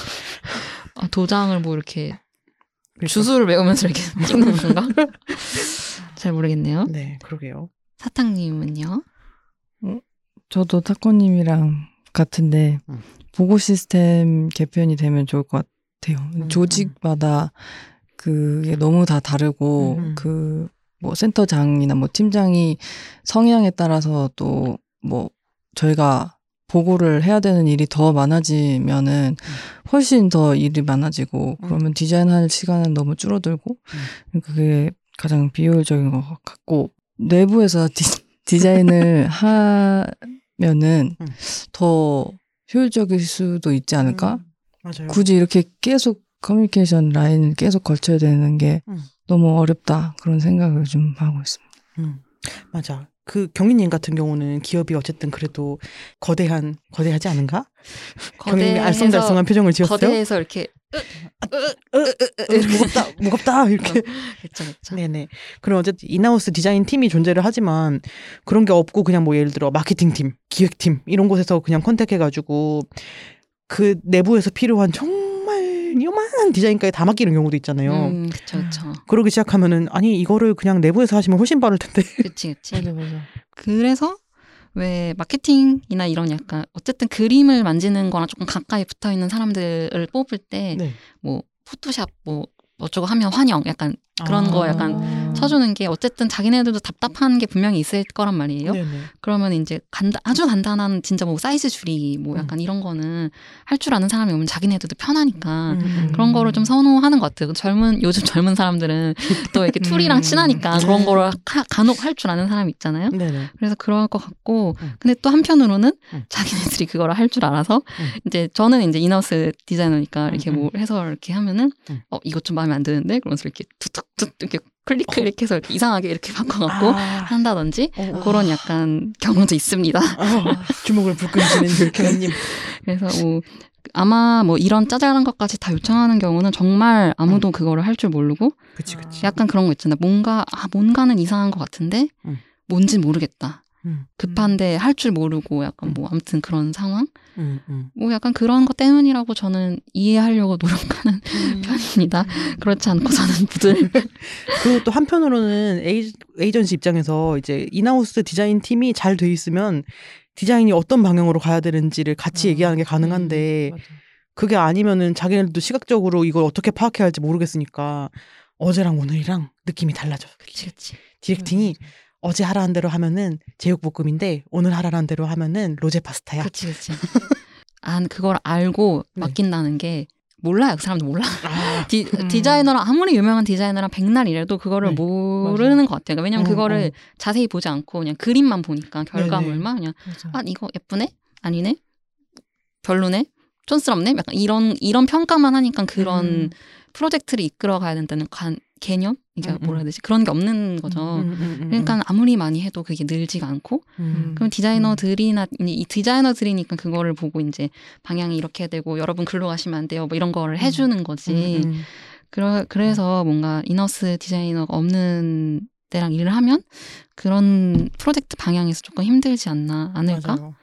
아, 도장을 뭐 이렇게 그러니까. 주소를 외우면서 이렇게 찍는 건가? 잘 모르겠네요. 네 그러게요. 사탕님은요? 저도 타코님이랑 같은데 음. 보고 시스템 개편이 되면 좋을 것 같아요. 음, 조직마다 그게 너무 다 다르고. 그 뭐 센터장이나 뭐 팀장이 성향에 따라서 또 뭐 저희가 보고를 해야 되는 일이 더 많아지면은 훨씬 더 일이 많아지고 음. 그러면 디자인할 시간은 너무 줄어들고 그게 가장 비효율적인 것 같고 내부에서 디, 자인을 하면은 음. 더 효율적일 수도 있지 않을까? 음, 맞아요. 굳이 이렇게 계속 커뮤니케이션 라인을 계속 걸쳐야 되는 게 음. 너무 어렵다 그런 생각을 좀 하고 있습니다. 음, 맞아. 그 경리님 같은 경우는 기업이 어쨌든 그래도 거대한 거대하지 않은가? 경리님이 알쏭달쏭한 표정을 지었어요. 거대해서 이렇게 무겁다, 무겁다 이렇게. 그쵸 그쵸. 네네. 그럼 어쨌든 인하우스 디자인 팀이 존재를 하지만 그런 게 없고 그냥 뭐 예를 들어 마케팅 팀, 기획 팀 이런 곳에서 그냥 컨택해가지고 그 내부에서 필요한 정말 요만한 디자인까지 다 맡기는 경우도 있잖아요. 음, 그쵸 그쵸. 그러기 시작하면은 아니 이거를 그냥 내부에서 하시면 훨씬 빠를 텐데. 그치 그치. 맞아. 그래서 왜 마케팅이나 이런 약간 어쨌든 그림을 만지는 거랑 조금 가까이 붙어 있는 사람들을 뽑을 때뭐 네. 포토샵 뭐 어쩌고 하면 환영 약간 그런 거 약간 아. 쳐주는 게 어쨌든 자기네들도 답답한 게 분명히 있을 거란 말이에요. 네네. 그러면 이제 간다, 아주 간단한 진짜 뭐 사이즈 줄이기 뭐 음. 약간 이런 거는 할 줄 아는 사람이 오면 자기네들도 편하니까 음, 음. 그런 거를 좀 선호하는 것 같아요. 젊은 요즘 젊은 사람들은 또 이렇게 툴이랑 음. 친하니까 그런 거를 하- 간혹 할 줄 아는 사람 있잖아요. 네네. 그래서 그럴 것 같고 음. 근데 또 한편으로는 음. 자기네들이 그거를 할 줄 알아서 이제 저는 이제 in-house 디자이너니까 이렇게 음, 음. 뭐 해서 이렇게 하면은 음. 어 이것 좀 마음에 안 드는데 그러면서 이렇게 툭툭툭 이렇게 클릭 클릭 해서 이렇게 이상하게 이렇게 바꿔갖고 아. 한다든지 어, 어. 그런 약간 경우도 있습니다. 아, 주먹을 불끈 쥐는 교수님. 그래서 뭐 아마 뭐 이런 짜잘한 것까지 다 요청하는 경우는 정말 아무도 그거를 할 줄 모르고 그치 그치. 약간 그런 거 있잖아요. 뭔가 아 뭔가는 이상한 것 같은데 음. 뭔지 모르겠다. 음, 급한데 할 줄 모르고 약간 음. 뭐 아무튼 그런 상황 음, 음. 뭐 약간 그런 것 때문이라고 저는 이해하려고 노력하는 편입니다. 그렇지 않고서는 부들 그리고 또 한편으로는 에이, 에이전시 입장에서 이제 인하우스 디자인 팀이 잘 돼 있으면 디자인이 어떤 방향으로 가야 되는지를 같이 아, 얘기하는 게 가능한데 맞아. 그게 아니면은 자기네들도 시각적으로 이걸 어떻게 파악해야 할지 모르겠으니까 어제랑 오늘이랑 느낌이 달라져. 그치 그치. 디렉팅이 어제 하라는 대로 하면은 제육볶음인데 오늘 하라는 대로 하면은 로제 파스타야. 그치 그치. 안 그걸 알고 네. 맡긴다는 게 몰라요. 그 사람도 몰라. 아, 디, 음. 디자이너랑 아무리 유명한 디자이너랑 백날 일해도 그거를 네, 모르는 것 같아요. 그러니까 왜냐면 어, 그거를 어. 자세히 보지 않고 그냥 그림만 보니까. 결과물만 그냥 맞아. 아 이거 예쁘네 아니네 별로네 촌스럽네 약간 이런 이런 평가만 하니까 그런 음. 프로젝트를 이끌어 가야 된다는 관, 개념 음. 뭐라 해야 되지 그런 게 없는 거죠. 음, 그러니까 아무리 많이 해도 그게 늘지가 않고 음. 그럼 디자이너들이나 이 디자이너들이니까 그거를 보고 이제 방향이 이렇게 되고 여러분 글로 가시면 안 돼요 뭐 이런 거를 해주는 거지. 그러, 그래서 뭔가 인하우스 디자이너가 없는 때랑 일을 하면 그런 프로젝트 방향에서 조금 힘들지 않나 않을까라는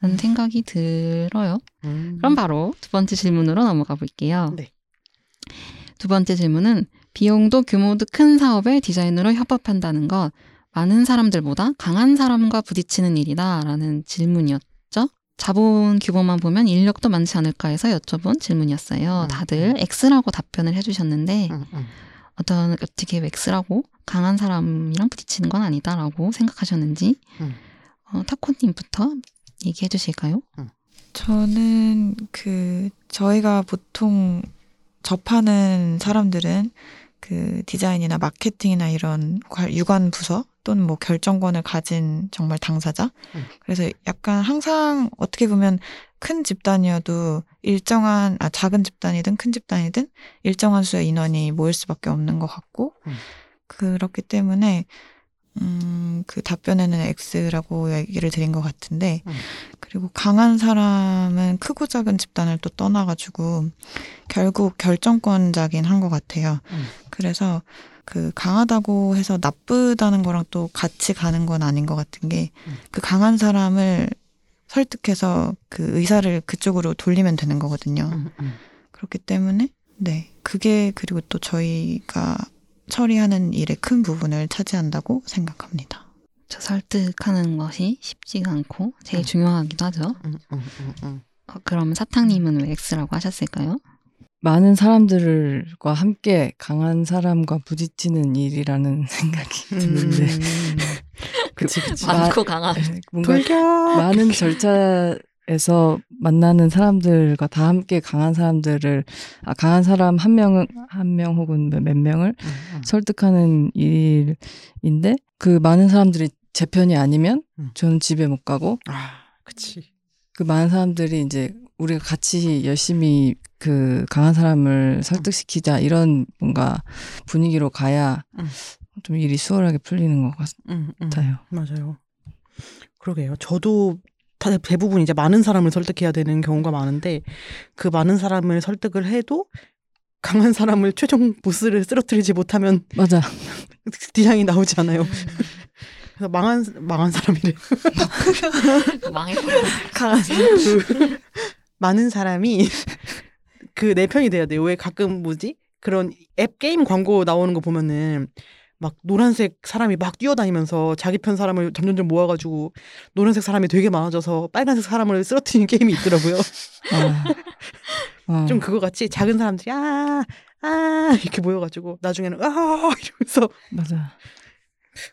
맞아요. 생각이 들어요. 음. 그럼 바로 두 번째 질문으로 넘어가 볼게요. 네. 두 번째 질문은 비용도 규모도 큰 사업의 디자이너로 협업한다는 것 많은 사람들보다 강한 사람과 부딪히는 일이다라는 질문이었죠. 자본 규모만 보면 인력도 많지 않을까 해서 여쭤본 질문이었어요. 음. 다들 X라고 답변을 해주셨는데 음, 음. 어떤 어떻게 X라고 강한 사람이랑 부딪히는 건 아니다라고 생각하셨는지 음. 어, 타코님부터 얘기해 주실까요? 저는 그 저희가 보통 접하는 사람들은 그 디자인이나 마케팅이나 이런 관- 유관 부서 또는 뭐 결정권을 가진 정말 당사자. 음. 그래서 약간 항상 어떻게 보면 큰 집단이어도 일정한 아 작은 집단이든 큰 집단이든 일정한 수의 인원이 모일 수밖에 없는 것 같고 음. 그렇기 때문에 음, 그 답변에는 X라고 얘기를 드린 것 같은데 음. 그리고 강한 사람은 크고 작은 집단을 또 떠나가지고 결국 결정권자긴 한 것 같아요. 음. 그래서 그 강하다고 해서 나쁘다는 거랑 또 같이 가는 건 아닌 것 같은 게그 음. 강한 사람을 설득해서 그 의사를 그쪽으로 돌리면 되는 거거든요. 음, 음. 그렇기 때문에 네 그게 그리고 또 저희가 처리하는 일의 큰 부분을 차지한다고 생각합니다. 저 설득하는 것이 쉽지가 않고 제일 음. 중요하기도 하죠. 음, 음, 음, 음. 어, 그럼 사탕님은 왜 X라고 하셨을까요? 많은 사람들과 함께 강한 사람과 부딪히는 일이라는 생각이 드는데 음. 그치 그치. 마- 많고 강한. 뭔가 돌격. 많은 절차 에서 만나는 사람들과 다 함께 강한 사람들을 아, 강한 사람 한 명은 한 명 혹은 몇 명을 음, 음. 설득하는 일인데 그 많은 사람들이 제 편이 아니면 음. 저는 집에 못 가고 아 그치. 그 많은 사람들이 이제 우리가 같이 열심히 그 강한 사람을 설득시키자 이런 뭔가 분위기로 가야 음. 좀 일이 수월하게 풀리는 것 음, 음. 같아요. 맞아요. 그러게요. 저도 다- 대부분 이제 많은 사람을 설득해야 되는 경우가 많은데 그 많은 사람을 설득을 해도 강한 사람을 최종 보스를 쓰러뜨리지 못하면 맞아. 디자인이 나오지 않아요. 그래서 망한 망한 사람이래. 망해버려. 강한 그 많은 사람이 그 내 편이 돼야 돼요. 왜 가끔 뭐지? 그런 앱 게임 광고 나오는 거 보면은 막 노란색 사람이 막 뛰어다니면서 자기 편 사람을 점점점 모아가지고 노란색 사람이 되게 많아져서 빨간색 사람을 쓰러뜨리는 게임이 있더라고요. 아. 어. 좀 그거 같이 작은 사람들이 아, 아, 이렇게 모여가지고 나중에는 아, 이러면서 맞아.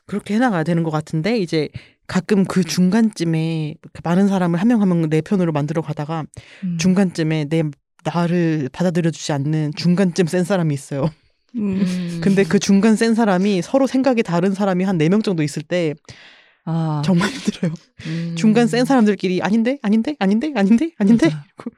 그렇게 해나가야 되는 것 같은데 이제 가끔 그 중간쯤에 많은 사람을 한 명 한 명 내 편으로 만들어 가다가 음. 중간쯤에 내 나를 받아들여 주지 않는 중간쯤 센 사람이 있어요. 음. 근데 그 중간 센 사람이 서로 생각이 다른 사람이 한 네 명 정도 있을 때 아. 정말 힘들어요. 음. 중간 센 사람들끼리 아닌데 아닌데 아닌데 아닌데 아닌데. 이러고.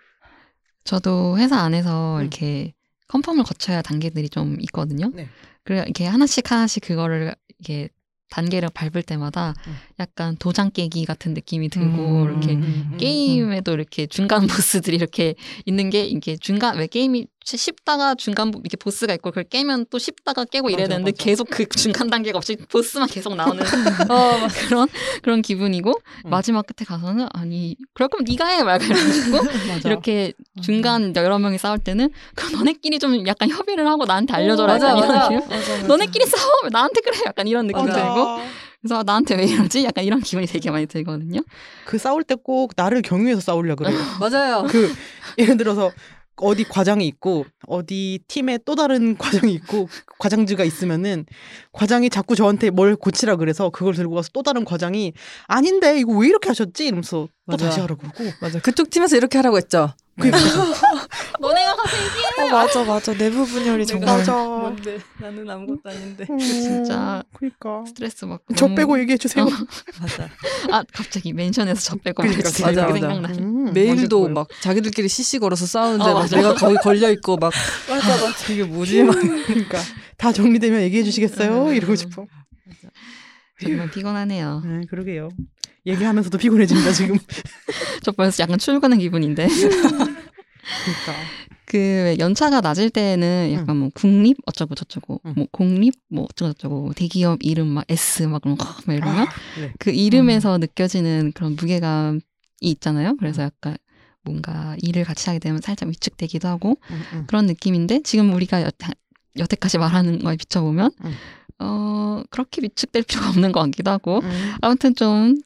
저도 회사 안에서 음. 이렇게 컨펌을 거쳐야 할 단계들이 좀 있거든요. 네. 그래 이렇게 하나씩 하나씩 그거를 이게 단계를 밟을 때마다 음. 약간 도장 깨기 같은 느낌이 들고 음, 이렇게 음, 음, 게임에도 이렇게 중간 보스들이 이렇게 있는 게 이게 중간 왜 게임이 쉽다가 중간 보- 이렇게 보스가 있고 그걸 깨면 또 쉽다가 깨고 이래야 맞아, 되는데 맞아. 계속 그 중간 단계가 없이 보스만 계속 나오는 어, 그런 그런 기분이고 음. 마지막 끝에 가서는 아니 그럴 거면 네가 해 말고 이러고. 이렇게 중간 여러 명이 싸울 때는 그럼 너네끼리 좀 약간 협의를 하고 나한테 알려줘라 맞아, 약간 맞아. 이런 느낌 너네끼리 싸워 왜 나한테 그래 약간 이런 느낌. 들고 그래서 아, 나한테 왜 이러지 약간 이런 기분이 되게 많이 들거든요 그 싸울 때 꼭 나를 경유해서 싸우려 그래요. 맞아요. 그 예를 들어서 어디 과장이 있고 어디 팀에 또 다른 과장이 있고 과장즈가 있으면은 과장이 자꾸 저한테 뭘 고치라 그래서 그걸 들고 가서 또 다른 과장이 아닌데 이거 왜 이렇게 하셨지? 이러면서 또 맞아. 다시 하라고 그러고 맞아. 그쪽 팀에서 이렇게 하라고 했죠. 그니까 너네가 가서 얘기해 어, 맞아 맞아 내부 분열이 정말 맞아 뭔데? 나는 아무것도 아닌데. 진짜 그러니까 스트레스 받고 저 너무- 빼고 얘기해 주세요. 맞아. 아 갑자기 멘션에서 저 빼고 그러니까, 맞아, 그게 맞아. 생각나 음, 메일도 거예요. 막 자기들끼리 CC 걸어서 싸우는데 어, 막 맞아. 내가 거기 걸려 있고 막 맞아 맞아 이게 뭐지 막 그러니까 다 정리되면 얘기해 주시겠어요? 음. 이러고 싶어. 정말 피곤하네요 네, 그러게요. 얘기하면서도 피곤해집니다 지금. 저 벌써 약간 출근한 기분인데 그러니까. 그 연차가 낮을 때는 약간 뭐 국립 어쩌고 저쩌고 음. 뭐 공립 뭐 어쩌고 저쩌고 대기업 이름 막 S 막 그런 거막 이러면 아, 네. 그 이름에서 느껴지는 그런 무게감이 있잖아요. 그래서 약간 뭔가 일을 같이 하게 되면 살짝 위축되기도 하고 음, 음. 그런 느낌인데 지금 우리가 여태, 여태까지 말하는 거에 비춰보면 음. 어 그렇게 위축될 필요가 없는 것 같기도 하고 음. 아무튼 좀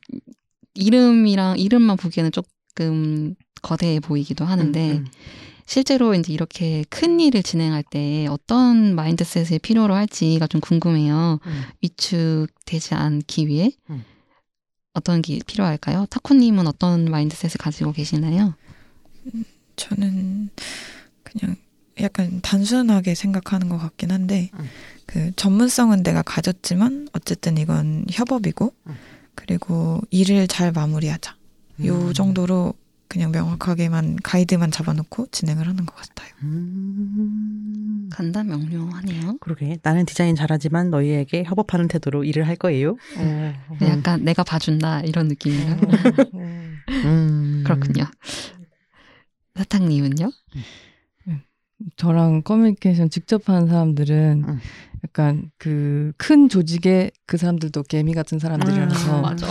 이름이랑 이름만 보기에는 조금 거대해 보이기도 하는데 음, 음. 실제로 이제 이렇게 큰 일을 진행할 때 어떤 mindset을 필요로 할지가 좀 궁금해요. 음. 위축되지 않기 위해 음. 어떤 게 필요할까요? 타코님은 어떤 mindset을 가지고 계시나요? 저는 그냥 약간 단순하게 생각하는 것 같긴 한데 음. 그 전문성은 내가 가졌지만 어쨌든 이건 협업이고 음. 그리고 일을 잘 마무리하자. 요 음. 정도로 그냥 명확하게만 가이드만 잡아놓고 진행을 하는 것 같아요. 음. 간단 명료하네요. 그러게 나는 디자인 잘하지만 너희에게 협업하는 태도로 일을 할 거예요. 어, 네, 약간 내가 봐준다 이런 느낌이에요. 음. 그렇군요. 사탕님은요? 저랑 커뮤니케이션 직접 하는 사람들은 음. 약간 그 큰 조직의 그 사람들도 개미 같은 사람들이라서 아, 맞아.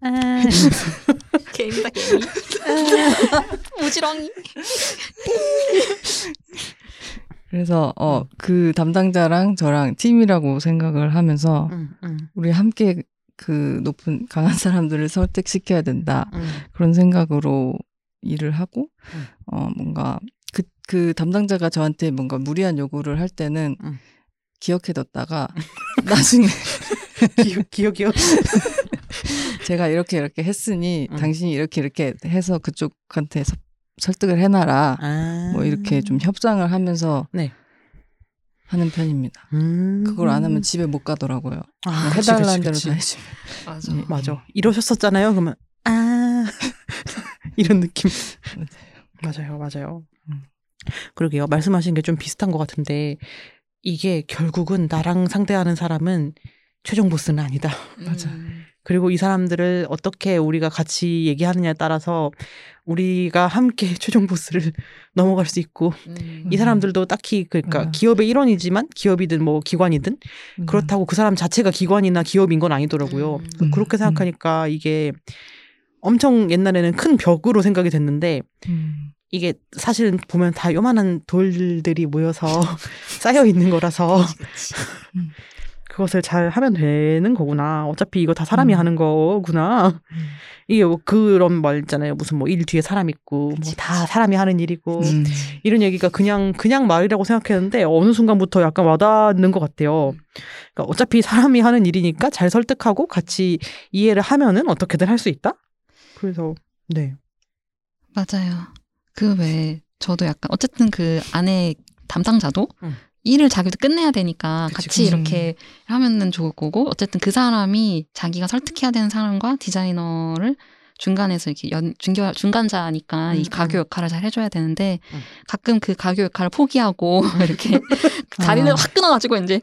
아, 개미다 개미. 무지렁이. 그래서 어 그 담당자랑 저랑 팀이라고 생각을 하면서 음, 음, 우리 함께 그 높은 강한 사람들을 설득시켜야 된다 음. 그런 생각으로 일을 하고 음. 어 뭔가 그, 그 담당자가 저한테 뭔가 무리한 요구를 할 때는 음. 기억해뒀다가 나중에 기억 기억이요. 제가 이렇게 이렇게 했으니 음. 당신이 이렇게 이렇게 해서 그쪽한테 서- 설득을 해놔라 아. 뭐 이렇게 좀 협상을 하면서 네. 하는 편입니다. 음. 그걸 안 하면 집에 못 가더라고요. 아, 해달라는 그치, 대로. 다 해주면. 맞아. 네. 맞아. 이러셨었잖아요. 그러면 아 이런 느낌. 맞아요, 맞아요. 음. 그러게요. 말씀하신 게 좀 비슷한 것 같은데 이게 결국은 나랑 상대하는 사람은 최종 보스는 아니다. 맞아. 음. 그리고 이 사람들을 어떻게 우리가 같이 얘기하느냐에 따라서 우리가 함께 최종 보스를 넘어갈 수 있고 음. 이 사람들도 딱히 그러니까 맞아. 기업의 일원이지만 기업이든 뭐 기관이든 음. 그렇다고 그 사람 자체가 기관이나 기업인 건 아니더라고요. 음. 그렇게 생각하니까 이게 엄청 옛날에는 큰 벽으로 생각이 됐는데 음. 이게 사실은 보면 다 요만한 돌들이 모여서 쌓여 있는 거라서 음. 그것을 잘 하면 되는 거구나. 어차피 이거 다 사람이 음. 하는 거구나. 음. 이게 뭐 그런 말 있잖아요. 무슨 뭐 일 뒤에 사람 있고 뭐 다. 사람이 하는 일이고 음. 이런 얘기가 그냥 그냥 말이라고 생각했는데 어느 순간부터 약간 와닿는 것 같아요. 그러니까 어차피 사람이 하는 일이니까 잘 설득하고 같이 이해를 하면은 어떻게든 할 수 있다. 그래서 네. 맞아요. 그 외에 저도 약간 어쨌든 그 안에 담당자도 음. 일을 자기도 끝내야 되니까 그치, 같이 그치. 이렇게 하면은 좋을 거고 어쨌든 그 사람이 자기가 설득해야 되는 사람과 디자이너를 중간에서 이렇게 연, 중겨, 중간자니까 음, 이 가교 음. 역할을 잘 해줘야 되는데 음. 가끔 그 가교 역할을 포기하고 이렇게 다리를 아. 확 끊어가지고 이제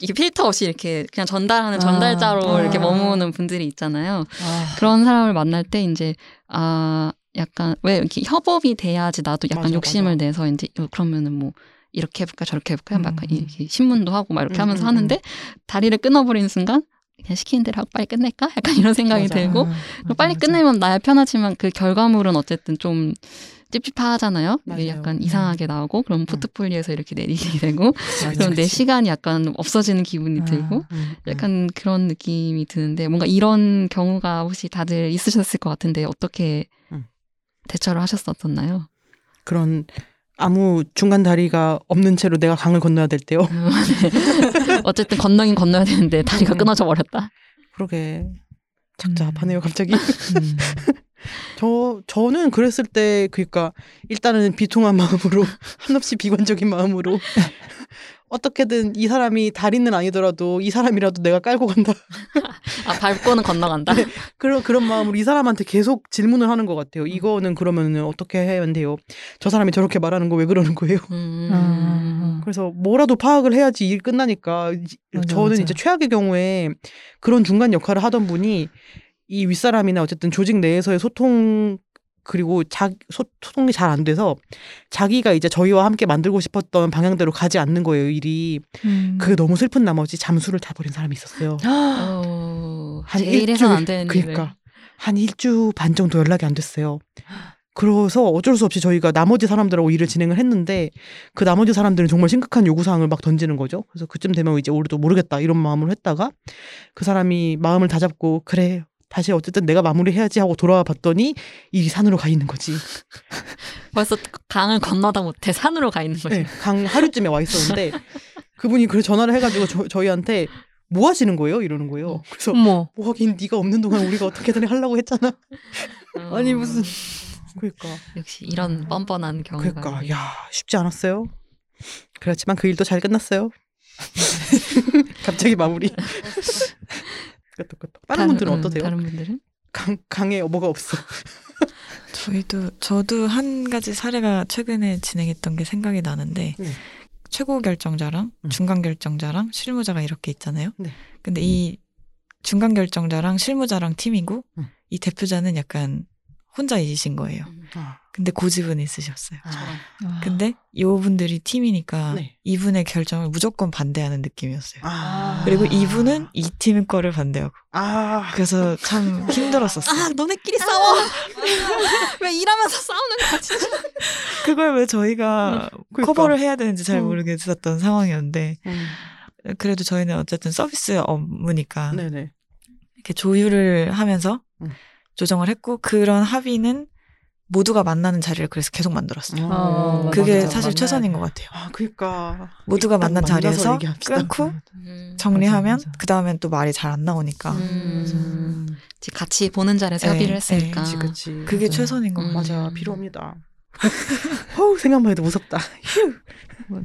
이게 필터 없이 이렇게 그냥 전달하는 아. 전달자로 아. 이렇게 머무는 분들이 있잖아요. 아. 그런 사람을 만날 때 이제 아 약간 왜 이렇게 협업이 돼야지 나도 약간 맞아, 욕심을 맞아. 내서 이제 어, 그러면은 뭐 이렇게 해볼까 저렇게 해볼까 막 음. 이렇게 신문도 하고 막 이렇게 음, 하면서 음, 하는데 다리를 끊어버리는 순간 그냥 시키는 대로 하고 빨리 끝낼까 약간 이런 생각이 맞아. 들고 아, 빨리 끝내면 나야 편하지만 그 결과물은 어쨌든 좀 찝찝하잖아요. 이게. 약간 음. 이상하게 나오고 그럼 포트폴리오에서 이렇게 내리게 되고 그럼 내. 시간이 약간 없어지는 기분이 아. 들고 음, 음. 약간 그런 느낌이 드는데 뭔가 이런 경우가 혹시 다들 있으셨을 것 같은데 어떻게 음. 대처를 하셨었나요? 그런 아무 중간 다리가 없는 채로 내가 강을 건너야 될 때요. 네. 어쨌든 건너긴 건너야 되는데 다리가 음. 끊어져 버렸다. 그러게 착잡하네요 음. 갑자기. 음. 저 저는 그랬을 때 그러니까 일단은 비통한 마음으로 한없이 비관적인 마음으로 어떻게든 이 사람이 다리는 아니더라도 이 사람이라도 내가 깔고 간다. 아 밟고는 건너간다. 그런 그런 마음으로 이 사람한테 계속 질문을 하는 것 같아요. 이거는 그러면은 어떻게 해야 돼요? 저 사람이 저렇게 말하는 거 왜 그러는 거예요? 음. 아. 그래서 뭐라도 파악을 해야지 일 끝나니까 이- 맞아, 저는 맞아. 이제 최악의 경우에 그런 중간 역할을 하던 분이 이 윗사람이나 어쨌든 조직 내에서의 소통 그리고 자, 소, 소통이 잘 안 돼서 자기가 이제 저희와 함께 만들고 싶었던 방향대로 가지 않는 거예요 일이 음. 그게 너무 슬픈 나머지 잠수를 타버린 사람이 있었어요 어, 한 해서는 안 되는 그러니까 한 일주 반 정도 연락이 안 됐어요. 그래서 어쩔 수 없이 저희가 나머지 사람들하고 일을 진행을 했는데 그 나머지 사람들은 정말 심각한 요구 사항을 막 던지는 거죠. 그래서 그쯤 되면 이제 우리도 모르겠다 이런 마음으로 했다가 그 사람이 마음을 다잡고 그래 다시 어쨌든 내가 마무리해야지 하고 돌아와 봤더니 일이 산으로 가 있는 거지. 벌써 강을 건너다 못해 산으로 가 있는 거죠. 네, 강 하류쯤에 와 있었는데 그분이 그래 전화를 해가지고 저, 저희한테 뭐 하시는 거예요? 이러는 거예요. 그래서 어머. 뭐 하긴 네가 없는 동안 우리가 어떻게든 하려고 했잖아. 아니, 무슨. 그러니까 역시 이런 뻔뻔한 경우가 그러니까 야 쉽지 않았어요. 그렇지만 그 일도 잘 끝났어요. 갑자기 마무리. 그것도 그것도. 다른 분들은 음, 어떠세요? 다른 분들은 강 강에 뭐가 없어. 저희도 저도 한 가지 사례가 최근에 진행했던 게 생각이 나는데 네. 최고 결정자랑 음. 중간 결정자랑 실무자가 이렇게 있잖아요. 네. 근데 이 중간 결정자랑 실무자랑 팀이고 음. 이 대표자는 약간 혼자 이신 거예요. 아, 근데 고집은 있으셨어요. 아, 근데 이분들이 팀이니까 네. 이분의 결정을 무조건 반대하는 느낌이었어요. 아. 그리고 이분은 이 팀 거를 반대하고 아 그래서 참 힘들었었어요. 아 너네끼리 싸워 왜 일하면서 싸우는 거야 진짜 그걸 왜 저희가 그러니까. 커버를 해야 되는지 잘 음. 모르겠었던 상황이었는데 음, 그래도 저희는 어쨌든 서비스 업무니까 네네. 이렇게 조율을 하면서 음. 조정을 했고 그런 합의는 모두가 만나는 자리를 그래서 계속 만들었어요. 아, 그게 맞아, 사실 맞네. 최선인 것 같아요. 아 그러니까 모두가 딱 만난 자리에서. 끊고 음. 정리하면 맞아, 맞아. 그 다음엔 또 말이 잘 안 나오니까 음. 이제 같이 보는 자리에서 네, 협의를 네, 했으니까 그치 그치. 그게 맞아요. 최선인 것 음. 같아요. 맞아 필요합니다. 어우 생각만 해도 무섭다. 휴.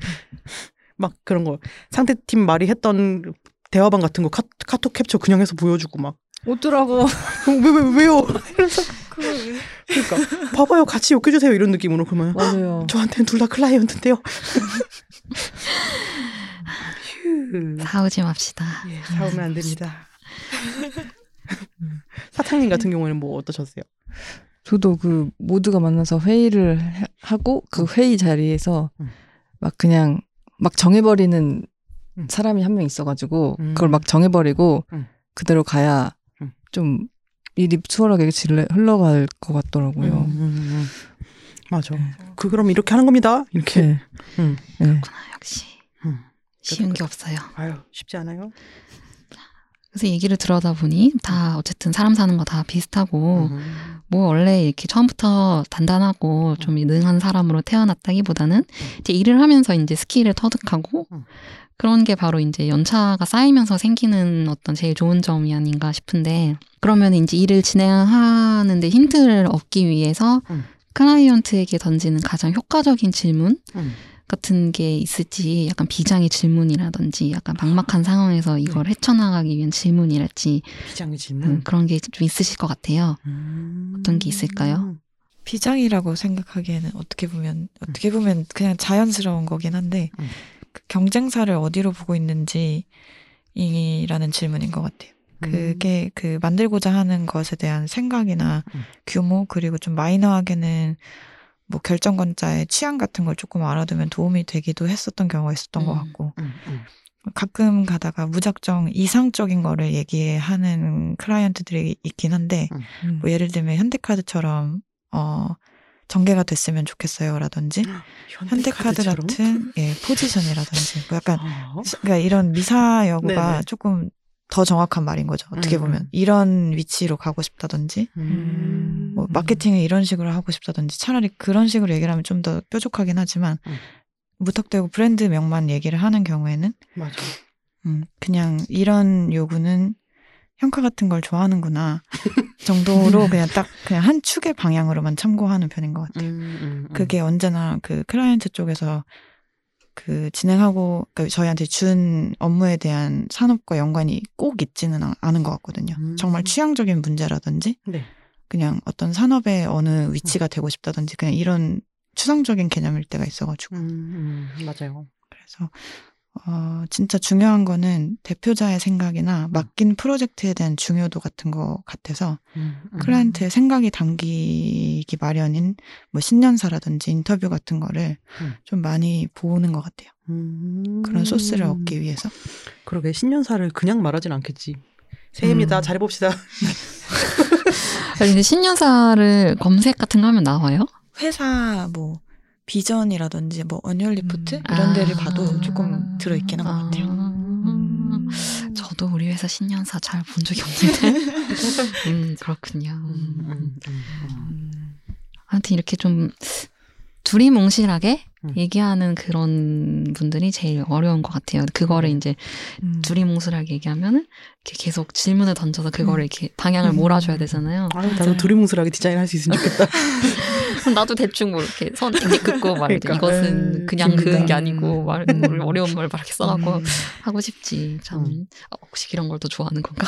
막 그런 거 상대팀 말이 했던 대화방 같은 거 카, 카톡 캡처 그냥 해서 보여주고 막 어쩌라고. 왜 왜 왜요? 이러면서 그러니까 봐봐요 같이 욕해주세요 이런 느낌으로 그러면 맞아요. 저한테는 둘 다 클라이언트인데요. 휴. 싸우지 맙시다 예, 싸우면 안 됩니다. 사장님 같은 경우에는 뭐 어떠셨어요? 저도 그 모두가 만나서 회의를 해- 하고 그 회의 자리에서 음. 막 그냥 막 정해버리는 음. 사람이 한 명 있어가지고 음. 그걸 막 정해버리고 음. 그대로 가야 음. 좀 일이 수월하게 질레 흘러갈 것 같더라고요. 음, 음, 음. 맞아. 그 그럼 이렇게 하는 겁니다. 이렇게. 네. 음. 네. 그렇구나 역시 음. 쉬운 게 없어요 아유 쉽지 않아요. 그래서 얘기를 들어다 보니 다 어쨌든 사람 사는 거 다 비슷하고 음. 뭐 원래 이렇게 처음부터 단단하고 좀 능한 사람으로 태어났다기보다는 이제 일을 하면서 이제 skill을 터득하고 음. 그런 게 바로 이제 연차가 쌓이면서 생기는 어떤 제일 좋은 점이 아닌가 싶은데 그러면 이제 일을 진행하는데 힌트를 얻기 위해서 음. 클라이언트에게 던지는 가장 효과적인 질문 음. 같은 게 있을지 약간 비장의 질문이라든지 약간 막막한 상황에서 이걸 헤쳐나가기 위한 질문이랄지 비장의 음, 질문. 그런 게 좀 있으실 것 같아요. 음. 어떤 게 있을까요? 비장이라고 생각하기에는 어떻게 보면 어떻게 보면 그냥 자연스러운 거긴 한데 음. 그 경쟁사를 어디로 보고 있는지 이라는 질문인 것 같아요. 그게 그 만들고자 하는 것에 대한 생각이나 음. 규모 그리고 좀 마이너하게는 뭐 결정권자의 취향 같은 걸 조금 알아두면 도움이 되기도 했었던 경우가 있었던 것 음. 같고 음, 음. 가끔 가다가 무작정 이상적인 거를 얘기하는 클라이언트들이 있긴 한데 음. 뭐 예를 들면 현대카드처럼 어 전개가 됐으면 좋겠어요라든지 현대카드 현대카드처럼? 같은 예 포지션이라든지 뭐 약간 어? 그러니까 이런 미사 여구가 네네. 조금 더 정확한 말인 거죠. 어떻게 음. 보면 이런 위치로 가고 싶다든지 음. 뭐 마케팅을 이런 식으로 하고 싶다든지 차라리 그런 식으로 얘기를 하면 좀 더 뾰족하긴 하지만 음. 무턱대고 브랜드 명만 얘기를 하는 경우에는 맞아. 음, 그냥 이런 요구는 형카 같은 걸 좋아하는구나 정도로 그냥 딱 그냥 한 축의 방향으로만 참고하는 편인 것 같아요. 음, 음, 음. 그게 언제나 그 클라이언트 쪽에서 그 진행하고 그 저희한테 준 업무에 대한 산업과 연관이 꼭 있지는 않- 않은 것 같거든요. 음. 정말 취향적인 문제라든지 네. 그냥 어떤 산업의 어느 위치가 되고 싶다든지 그냥 이런 추상적인 개념일 때가 있어가지고 음, 음, 맞아요. 그래서 어, 진짜 중요한 거는 대표자의 생각이나 맡긴 프로젝트에 대한 중요도 같은 거 같아서 음, 음. 클라이언트의 생각이 담기기 마련인 뭐 신년사라든지 인터뷰 같은 거를 음. 좀 많이 보는 것 같아요. 음. 그런 소스를 얻기 위해서. 그러게 신년사를 그냥 말하진 않겠지. 새해입니다. 음. 잘해봅시다. 아니, 근데 신년사를 검색 같은 거 하면 나와요? 회사 뭐 비전이라든지 뭐 어뉴얼 리포트 음. 이런 데를 아. 봐도 조금 들어있긴 한 것 같아요. 아. 저도 우리 회사 신년사 잘 본 적이 없는데. 음, 그렇군요. 음, 음. 음. 아무튼 이렇게 좀 두리뭉실하게 음. 얘기하는 그런 분들이 제일 어려운 것 같아요. 그거를 이제 음. 두리뭉실하게 얘기하면은 이렇게 계속 질문을 던져서 그거를 이렇게 방향을 음. 몰아줘야 되잖아요. 아유, 나도 두리뭉술하게 디자인할 수 있으면 좋겠다. 나도 대충 뭐 이렇게 선 이렇게 긋고 막 이렇게 그러니까. 이것은 음, 그냥. 그은 게 아니고 말 음. 뭘 어려운 말막 이렇게 써갖고 음. 하고 싶지. 참 음. 아, 혹시 이런 걸또 좋아하는 건가?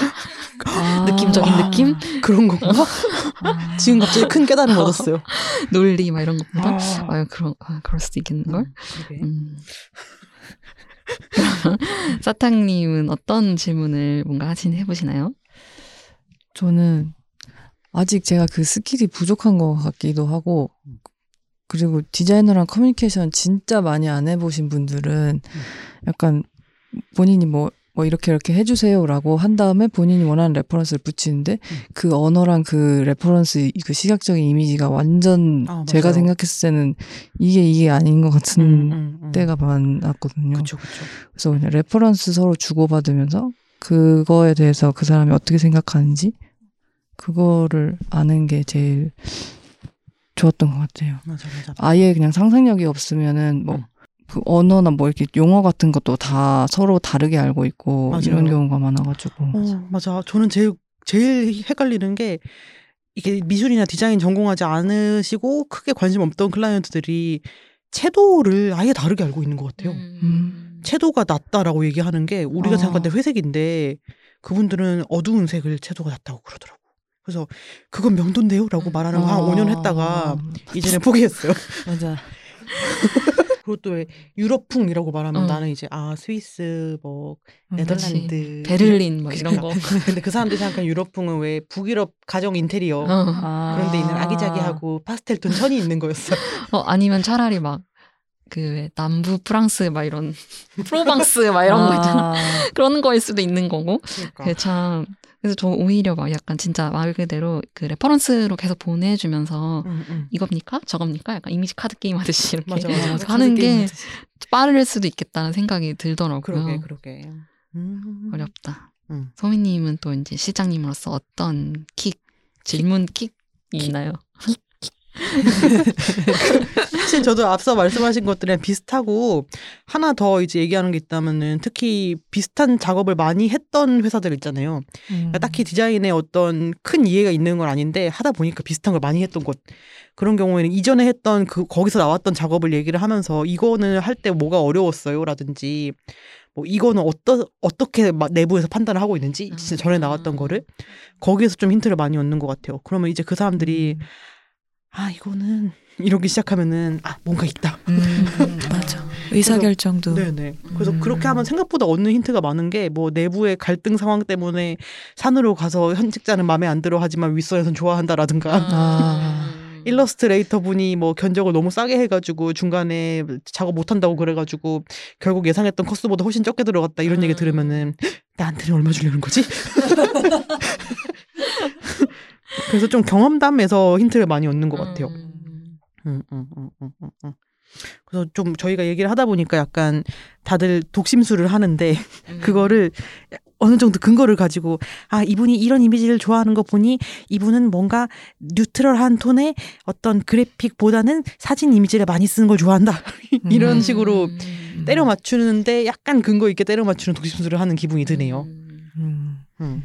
아. 느낌적인 아. 느낌? 그런 건가? 아. 지금 갑자기 큰 깨달음 얻었어요. 논리 막 이런 것보다 아. 아, 그런 아, 그럴 수도 있 겠는 걸. 그러게. 음. 그러면 사탕님은 어떤 질문을 뭔가 하신 해보시나요? 저는 아직 제가 그 skill이 부족한 것 같기도 하고 그리고 디자이너랑 커뮤니케이션 진짜 많이 안 해보신 분들은 약간 본인이 뭐, 뭐 이렇게 이렇게 해주세요라고 한 다음에 본인이 원하는 reference를 붙이는데 그 언어랑 그 reference 그 시각적인 이미지가 완전 아, 제가. 생각했을 때는 이게 이게 아닌 것 같은 음, 음, 음. 때가 많았거든요. 그쵸, 그쵸. 그래서 그냥 reference 서로 주고받으면서 그거에 대해서 그 사람이 어떻게 생각하는지 그거를 아는 게 제일 좋았던 것 같아요. 맞아, 맞아. 아예 그냥 상상력이 없으면은 뭐 음. 그 언어나 뭐 이렇게 용어 같은 것도 다 서로 다르게 알고 있고 맞아요. 이런 경우가 많아가지고 어, 맞아. 저는 제일 제일 헷갈리는 게 이게 미술이나 디자인 전공하지 않으시고 크게 관심 없던 클라이언트들이 채도를 아예 다르게 알고 있는 것 같아요. 음. 채도가 낮다라고 얘기하는 게 우리가 아. 생각할 때 회색인데 그분들은 어두운 색을 채도가 낮다고 그러더라고. 그래서 그건 명도인데요라고 음. 말하는 거한 아. 5년 했다가 이제는 포기했어요. 맞아. 그리고 또왜 유럽풍이라고 말하면 어. 나는 이제 아 스위스 뭐 음, 네덜란드 베를린 뭐 이런 거. 근데 그 사람들이 생각하는 유럽풍은 왜 북유럽 가정 인테리어 어. 아. 그런 데 있는 아기자기하고 파스텔 톤 천이 있는 거였어. 어, 아니면 차라리 막, 그, 왜 남부 프랑스 막 이런, 프로방스 막 이런 거 있잖아. 아. 그런 거일 수도 있는 거고. 그러니까. 그게 참, 그래서 저 오히려 막 약간 진짜 말 그대로 그 reference로 계속 보내주면서 응, 응. 이겁니까? 저겁니까? 약간 이미지 카드 게임 하듯이 이렇게 맞아, 맞아. 맞아. 하는 게. 빠를 수도 있겠다는 생각이 들더라고요. 그러게 그러게. 음. 어렵다. 음. 소미님은 또 이제 실장님으로서 어떤 킥, 질문 킥이 있나요? 사실 저도 앞서 말씀하신 것들이랑 비슷하고 하나 더 이제 얘기하는 게 있다면은 특히 비슷한 작업을 많이 했던 회사들 있잖아요. 음. 그러니까 딱히 디자인에 어떤 큰 이해가 있는 건 아닌데 하다 보니까 비슷한 걸 많이 했던 곳. 그런 경우에는 이전에 했던 그 거기서 나왔던 작업을 얘기를 하면서 이거는 할 때 뭐가 어려웠어요라든지 뭐 이거는 어떠 어떻게 막 내부에서 판단을 하고 있는지 진짜 전에 나왔던 거를 거기에서 좀 힌트를 많이 얻는 것 같아요. 그러면 이제 그 사람들이 음. 아 이거는 이러기 시작하면은 아 뭔가 있다. 음. 맞아. 의사 결정도 네네. 그래서 음. 그렇게 하면 생각보다 얻는 힌트가 많은 게 뭐 내부의 갈등 상황 때문에 산으로 가서 현직자는 마음에 안 들어 하지만 윗선에선 좋아한다라든가 아. 일러스트레이터 분이 뭐 견적을 너무 싸게 해가지고 중간에 작업 못한다고 그래가지고 결국 예상했던 코스보다 훨씬 적게 들어갔다 이런 얘기 음. 들으면은 나한테는 얼마 주려는 거지? 그래서 좀 경험담에서 힌트를 많이 얻는 것 같아요. 음. 음, 음, 음, 음, 음, 음. 그래서 좀 저희가 얘기를 하다 보니까 약간 다들 독심술을 하는데 음. 그거를 어느 정도 근거를 가지고 아 이분이 이런 이미지를 좋아하는 거 보니 이분은 뭔가 뉴트럴한 톤의 어떤 그래픽보다는 사진 이미지를 많이 쓰는 걸 좋아한다 이런 음. 식으로 음. 때려 맞추는데 약간 근거 있게 때려 맞추는 독심술을 하는 기분이 드네요. 음.